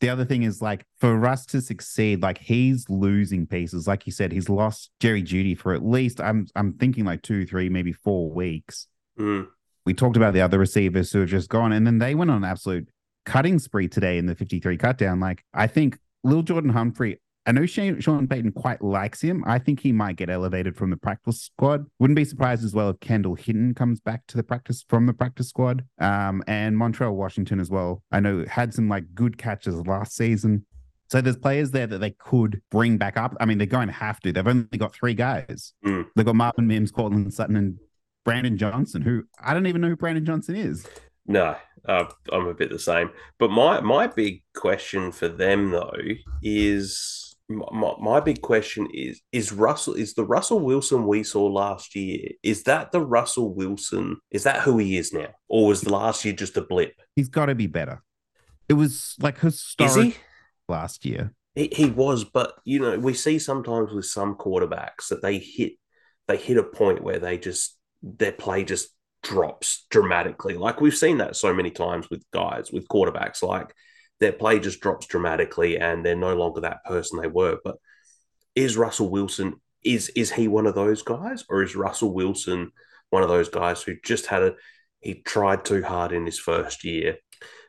the other thing is like for Russ to succeed, like he's losing pieces. Like you said, he's lost Jerry Jeudy for at least I'm I'm thinking like two, three, maybe four weeks. Mm. We talked about the other receivers who have just gone, and then they went on an absolute cutting spree today in the 53 cut down. Like I think Lil Jordan Humphrey I know Shane, Sean Payton quite likes him. I think he might get elevated from the practice squad. Wouldn't be surprised as well if Kendall Hinton comes back to the practice from the practice squad. Um, and Montrell Washington as well. I know had some like good catches last season. So there's players there that they could bring back up. I mean, they're going to have to. They've only got three guys. Mm. They've got Marvin Mims, Courtland Sutton, and Brandon Johnson, who I don't even know who Brandon Johnson is. No, uh, I'm a bit the same. But my my big question for them though is my, my big question is is Russell is the Russell Wilson we saw last year is that the Russell Wilson is that who he is now? Or was the last year just a blip? He's got to be better. It was like historic last year. He, he was but you know we see sometimes with some quarterbacks that they hit they hit a point where they just their play just drops dramatically like we've seen that so many times with guys with quarterbacks like their play just drops dramatically and they're no longer that person they were. But is Russell Wilson is is he one of those guys, or is Russell Wilson one of those guys who just had a he tried too hard in his first year?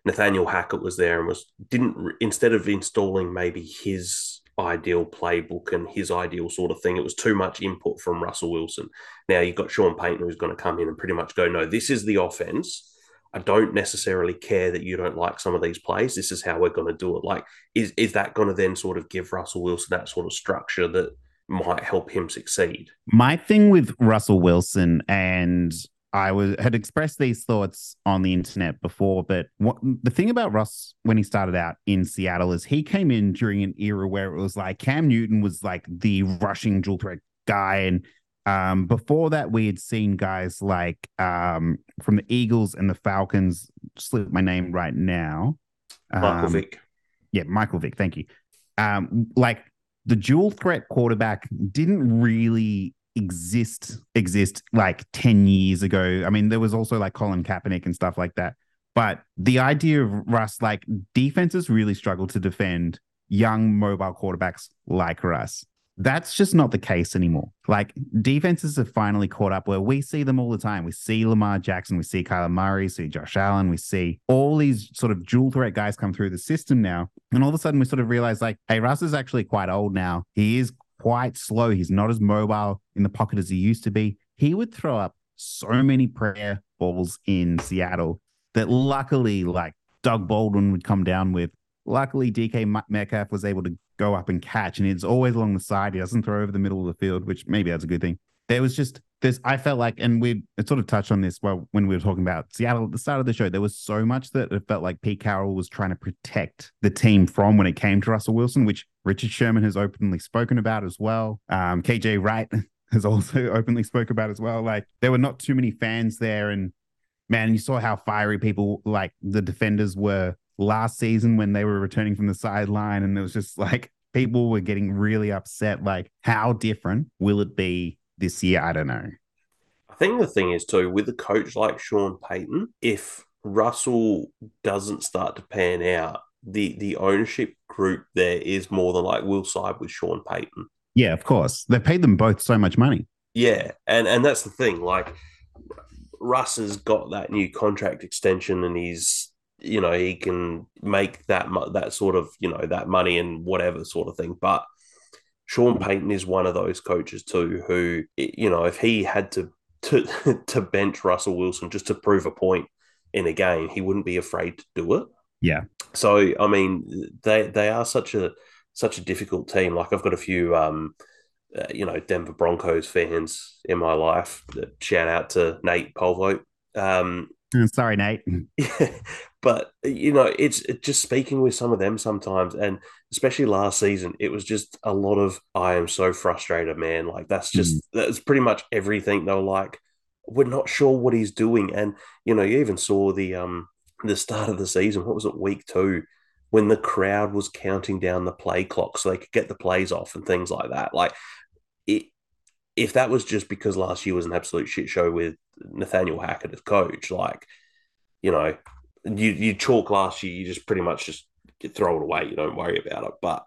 Nathaniel Hackett was there and was didn't instead of installing maybe his ideal playbook and his ideal sort of thing, it was too much input from Russell Wilson. Now you've got Sean Payton who's going to come in and pretty much go, no, this is the offense I don't necessarily care that you don't like some of these plays. This is how we're going to do it. Like, is is that going to then sort of give Russell Wilson that sort of structure that might help him succeed? My thing with Russell Wilson and I was had expressed these thoughts on the internet before, but what the thing about Russ when he started out in Seattle is he came in during an era where it was like Cam Newton was like the rushing dual threat guy, and um, before that we had seen guys like um, from the Eagles and the Falcons. Slip my name right now. Michael Um, Vick. yeah, Michael Vick. Thank you. Um, like the dual threat quarterback didn't really exist exist like 10 years ago. I mean, there was also like Colin Kaepernick and stuff like that. But the idea of Russ, like defenses really struggle to defend young mobile quarterbacks like Russ. That's just not the case anymore. Like defenses have finally caught up where we see them all the time. We see Lamar Jackson, we see Kyler Murray, see Josh Allen, we see all these sort of dual threat guys come through the system now. And all of a sudden we sort of realize like, hey, Russ is actually quite old now. He is quite slow. He's not as mobile in the pocket as he used to be. He would throw up so many prayer balls in Seattle that luckily, like Doug Baldwin would come down with. Luckily, DK Metcalf was able to go up and catch, and it's always along the side. He doesn't throw over the middle of the field, which maybe that's a good thing. There was just this. I felt like, and we sort of touched on this well when we were talking about Seattle at the start of the show. There was so much that it felt like Pete Carroll was trying to protect the team from when it came to Russell Wilson, which Richard Sherman has openly spoken about as well. Um, KJ Wright has also openly spoke about as well. Like there were not too many fans there, and man, you saw how fiery people like the defenders were last season when they were returning from the sideline, and it was just like people were getting really upset. Like, how different will it be this year? I don't know. I think the thing is too with a coach like Sean Payton, if Russell doesn't start to pan out, the the ownership group there is more than like will side with Sean Payton. Yeah, of course. They paid them both so much money. Yeah, and and that's the thing. Like Russ has got that new contract extension, and he's you know he can make that that sort of you know that money and whatever sort of thing. But Sean Payton is one of those coaches too, who you know if he had to to to bench Russell Wilson just to prove a point in a game, he wouldn't be afraid to do it. Yeah. So I mean, they they are such a such a difficult team. Like I've got a few, um, uh, you know, Denver Broncos fans in my life. Shout out to Nate Polvo. Um, Sorry, Nate. yeah, but you know, it's it just speaking with some of them sometimes, and especially last season, it was just a lot of I am so frustrated, man. Like that's just that's pretty much everything. They were like, we're not sure what he's doing, and you know, you even saw the um the start of the season. What was it, week two? When the crowd was counting down the play clock so they could get the plays off and things like that. Like it, if that was just because last year was an absolute shit show with Nathaniel Hackett as coach, like you know, you you chalk last year, you just pretty much just throw it away. You don't worry about it. But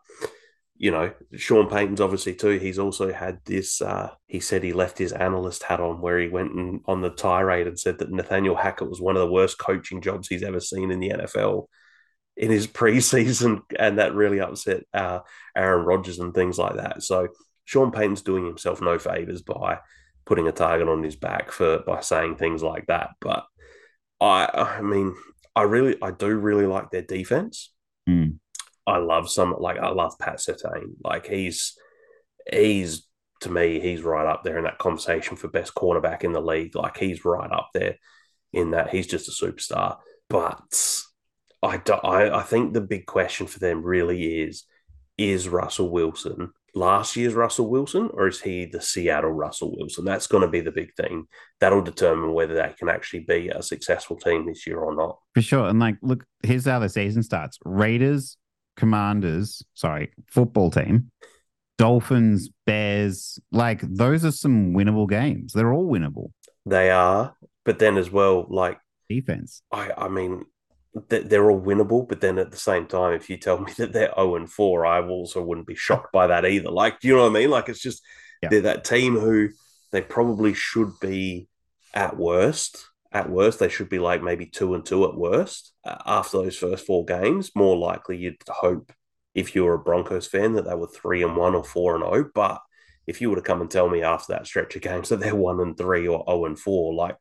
you know, Sean Payton's obviously too. He's also had this. Uh, he said he left his analyst hat on, where he went and on the tirade and said that Nathaniel Hackett was one of the worst coaching jobs he's ever seen in the NFL in his preseason, and that really upset uh, Aaron Rodgers and things like that. So Sean Payton's doing himself no favors by putting a target on his back for by saying things like that. But I, I mean, I really, I do really like their defense. Mm. I love some, like I love Pat Surtain. Like he's, he's to me, he's right up there in that conversation for best cornerback in the league. Like he's right up there in that. He's just a superstar. But I, do, I, I think the big question for them really is: Is Russell Wilson last year's Russell Wilson, or is he the Seattle Russell Wilson? That's going to be the big thing. That'll determine whether they can actually be a successful team this year or not. For sure. And like, look, here's how the season starts Raiders, Commanders, sorry, football team, Dolphins, Bears. Like, those are some winnable games. They're all winnable. They are, but then as well, like Defense. I, I mean, they're all winnable. But then at the same time, if you tell me that they're zero and four, I also wouldn't be shocked by that either. Like, do you know what I mean? Like, it's just Yeah. they're that team who they probably should be at worst. At worst, they should be like maybe two and two at worst uh, after those first four games. More likely, you'd hope if you were a Broncos fan that they were three and one or four and oh. But if you were to come and tell me after that stretch of games that they're one and three or zero and four, like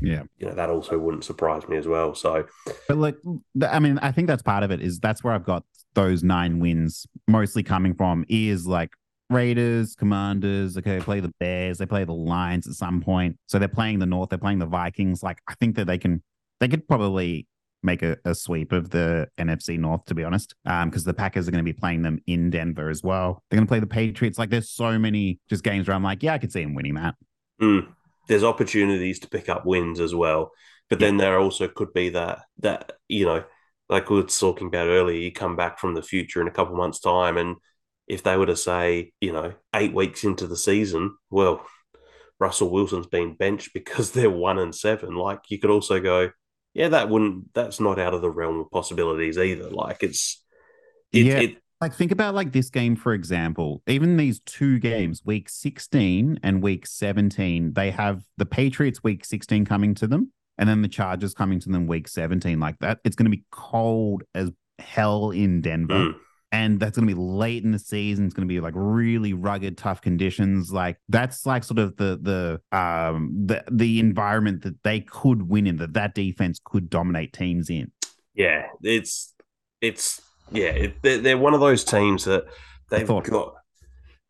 Yeah. you know, that also wouldn't surprise me as well. So But like, I mean, I think that's part of it is that's where I've got those nine wins mostly coming from is like Raiders, Commanders. Okay, they play the Bears. They play the Lions at some point. So they're playing the North. They're playing the Vikings. Like I think that they can. They could probably make a, a sweep of the NFC North, to be honest, because the Packers are going to be playing them in Denver as well. They're going to play the Patriots. Like there's so many just games where I'm like, yeah, I could see them winning that. Mm. There's opportunities to pick up wins as well, but then there also could be that that you know, like we were talking about earlier, you come back from the future in a couple months' time, and if they were to say, you know, eight weeks into the season, well, Russell Wilson's been benched because they're one and seven. Like you could also go, yeah, that wouldn't. That's not out of the realm of possibilities either. Like it's, it, Yeah. it Like think about like this game for example. Even these two games, week 16 and week 17, they have the Patriots week 16 coming to them and then the Chargers coming to them week 17 like that. It's going to be cold as hell in Denver. Mm. And that's going to be late in the season. It's going to be like really rugged, tough conditions. Like that's like sort of the the um the the environment that they could win in. That that defense could dominate teams in. yeah, it's it's yeah, it, they're, they're one of those teams that they've got.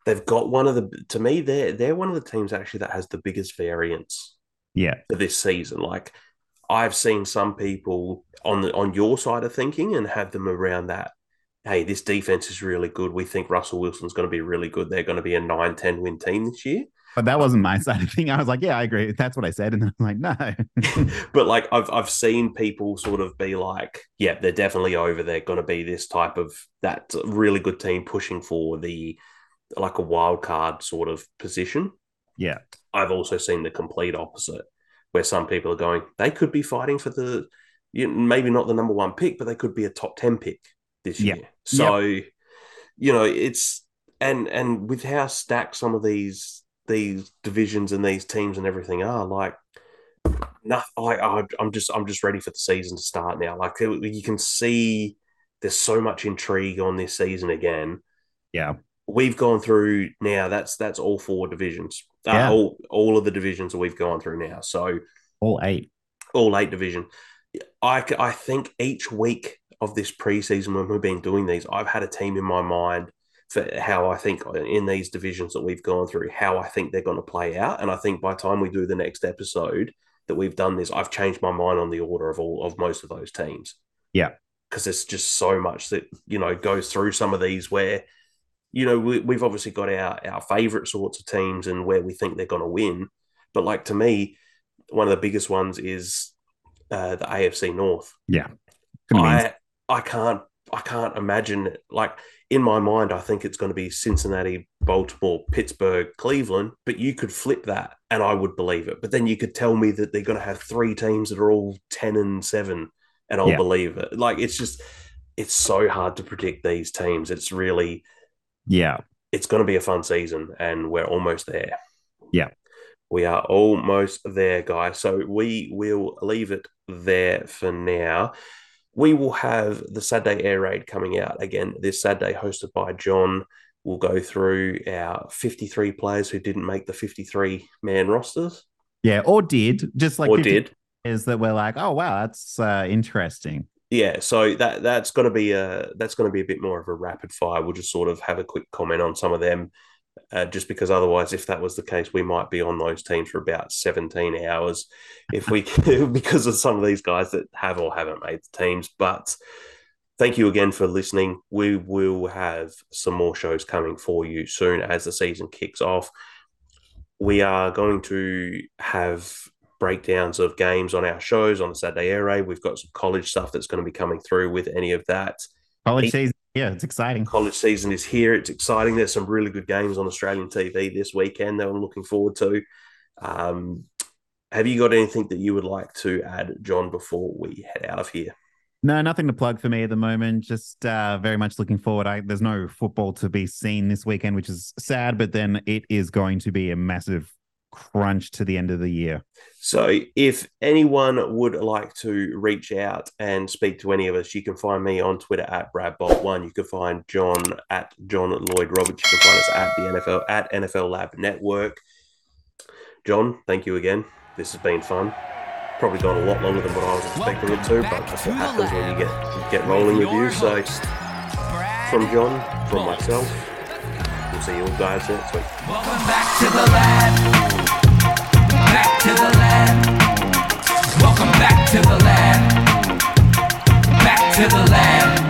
They've got one of the to me they're they're one of the teams actually that has the biggest variance Yeah, for this season. Like I've seen some people on the on your side of thinking and have them around that. Hey, this defense is really good. We think Russell Wilson's going to be really good. They're going to be a 9-10 win team this year. but that wasn't my side of thing. I was like, yeah, I agree. That's what I said, and then I'm like, no. but like I've I've seen people sort of be like, yeah, they're definitely over. They're going to be this type of that really good team pushing for the like a wild card sort of position. yeah, I've also seen the complete opposite, where some people are going, they could be fighting for the you maybe not the number one pick, but they could be a top ten pick this Yeah. year. So, you know, it's and and with how stacked some of these these divisions and these teams and everything are, like, nothing. I, I I'm just I'm just ready for the season to start now. Like you can see, there's so much intrigue on this season again yeah, we've gone through now. That's that's all four divisions. Uh, all all of the divisions that we've gone through now. So all eight. all eight division. I I think each week of this preseason when we've been doing these, I've had a team in my mind for how I think in these divisions that we've gone through, how I think they're going to play out. And I think by the time we do the next episode that we've done this, I've changed my mind on the order of all of most of those teams. Yeah. Because there's just so much that, you know, goes through some of these where, you know, we, we've obviously got our, our favorite sorts of teams and where we think they're going to win. But like to me, one of the biggest ones is uh, the AFC North. Gonna I I can't I can't imagine it. like in my mind I think it's going to be Cincinnati, Baltimore, Pittsburgh, Cleveland, but you could flip that and I would believe it. But then you could tell me that they're going to have three teams that are all 10 and 7 and I'll Yeah. believe it. Like it's just it's so hard to predict these teams. It's really yeah, it's going to be a fun season and we're almost there. Yeah. We are almost there, guys. So we will leave it there for now. We will have the Saturday Air Raid coming out again this Saturday, hosted by John. We'll go through our 53 players who didn't make the 53 man rosters yeah, or did just like or did. Is that we're like, oh wow, that's uh, interesting. Yeah, so that that's going to be a that's going to be a bit more of a rapid fire. We'll just sort of have a quick comment on some of them, uh, just because otherwise, if that was the case, we might be on those teams for about seventeen hours, if we because of some of these guys that have or haven't made the teams. But thank you again for listening. We will have some more shows coming for you soon as the season kicks off. We are going to have breakdowns of games on our shows on the Saturday Air Raid. We've got some college stuff that's going to be coming through with any of that. College season, yeah, it's exciting. College season is here. It's exciting. There's some really good games on Australian TV this weekend that I'm looking forward to. Um, have you got anything that you would like to add, John, before we head out of here? No, nothing to plug for me at the moment. Just uh, very much looking forward. I, there's no football to be seen this weekend, which is sad, but then it is going to be a massive crunch to the end of the year. So, if anyone would like to reach out and speak to any of us, you can find me on Twitter at BradBolt1. You can find John at John Lloyd Roberts. You can find us at the NFL at NFL Lab Network. John, thank you again. This has been fun. Probably gone a lot longer than what I was expecting it to, but that's what happens when you get get rolling with you. So, from John, from myself, we'll see you all guys next week. Welcome back to the lab land. Welcome back to the land. Back to the land.